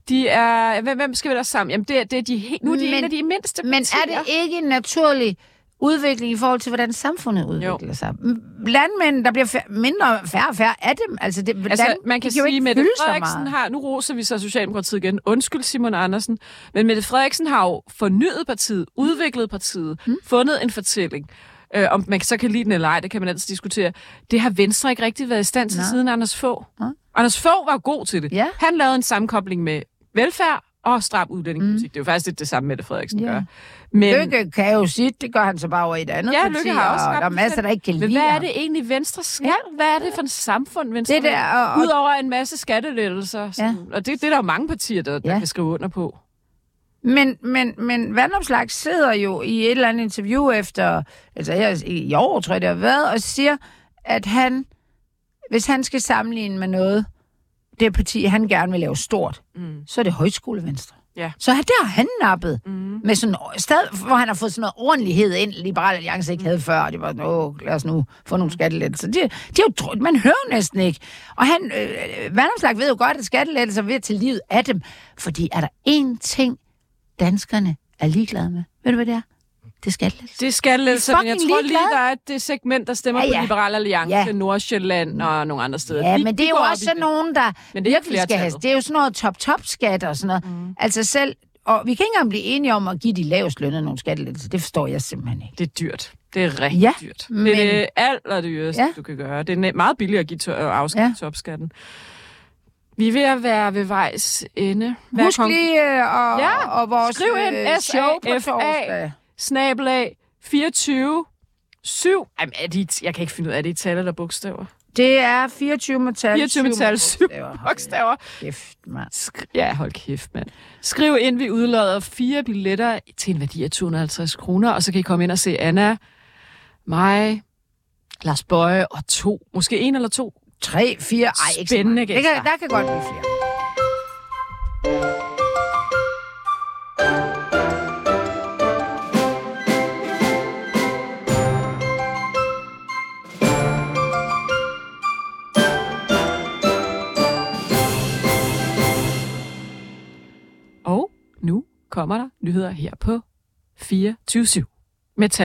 De er, hvem, hvem skal vi der sammen? Jamen, det er, det er de, nu er de Men- en af de mindste Men partier. er det ikke en naturlig udvikling i forhold til, hvordan samfundet udvikler jo. sig? Landmænd, der bliver fær- mindre færre og færre af dem. Altså, det, Altså, land, man kan de jo sige, ikke Mette Frederiksen har, nu roser vi så Socialdemokratiet igen, undskyld Simon Andersen, men Mette Frederiksen har jo fornyet partiet, udviklet partiet, mm. fundet en fortælling. Øh, om man så kan lide den eller ej, det kan man altid diskutere. Det har Venstre ikke rigtig været i stand til Nej. siden Anders Fogh. Nej. Anders Fogh var god til det. Ja. Han lavede en sammenkobling med velfærd og stram udlændingepolitik. Mm. Det er jo faktisk lidt det samme, Mette Frederiksen Ja. gør. Men, Lykke kan jo sige, det gør han så bare over i et andet Ja, parti, Lykke har også og der er masser, der ikke kan men lide hvad er det egentlig, Venstre skal? Ja. Hvad er det for en samfund, Venstre Det der, og- og- Udover en masse skattelettelser. Sådan, Og det, det er der jo mange partier, der, der Ja. kan skrive under på. Men, men, men Vandopslag sidder jo i et eller andet interview efter, altså her i i år, tror jeg det har været, og siger, at han, hvis han skal sammenligne med noget, det parti, han gerne vil lave stort, Mm. så er det højskolevenstre. Ja. Så det har han nappet. Mm. Med sådan, sted, hvor han har fået sådan noget ordentlighed ind, Liberal Alliance ikke havde før. Det var sådan, åh, lad os nu få nogle skattelettelser. Det, det er jo, tro- man hører næsten ikke. Og han, øh, Vandomslag ved jo godt, at skattelettelser er ved at tage livet af dem. Fordi er der én ting, danskerne er ligeglade med, ved du hvad det er? Det er skattelettelser. Det er skattelettelser, men jeg tror lige, der er det segment, der stemmer Ja, ja, på Liberal Alliance, Ja. Nordsjælland og nogle andre steder. Ja, De- men de det er jo også sådan nogen, der Men det er virkelig skal have. Det er jo sådan noget top-top-skat og sådan noget. Mm. Altså selv, og vi kan ikke engang blive enige om at give de lavest lønnede nogle skattelettelser. Det forstår jeg simpelthen ikke. Det er dyrt. Det er rigtig Ja, dyrt. men- Det er det allerdyreste, Ja. du kan gøre. Det er meget billigere at give to- at afskaffe Ja. topskatten. Vi er ved at være ved vejs ende. Hvad Husk lige øh, og, Ja, og vores skriv ind, øh, show på torsdag. Snabelag 24 7. Jamen, er de, jeg kan ikke finde ud af, er det i tal eller bogstaver? Det er 24 med tal. 24 med syv tal, 7 bogstaver. bogstaver. Kæft, mand. Sk- ja, hold kæft, mand. Skriv ind, vi udlader fire billetter til en værdi af 250 kroner, og så kan I komme ind og se Anna, mig, Lars Bøje og to, måske en eller to. 3, 4, ej, ikke Spændende det gæster. Der kan godt blive flere. Nu kommer der nyheder her på 24 med.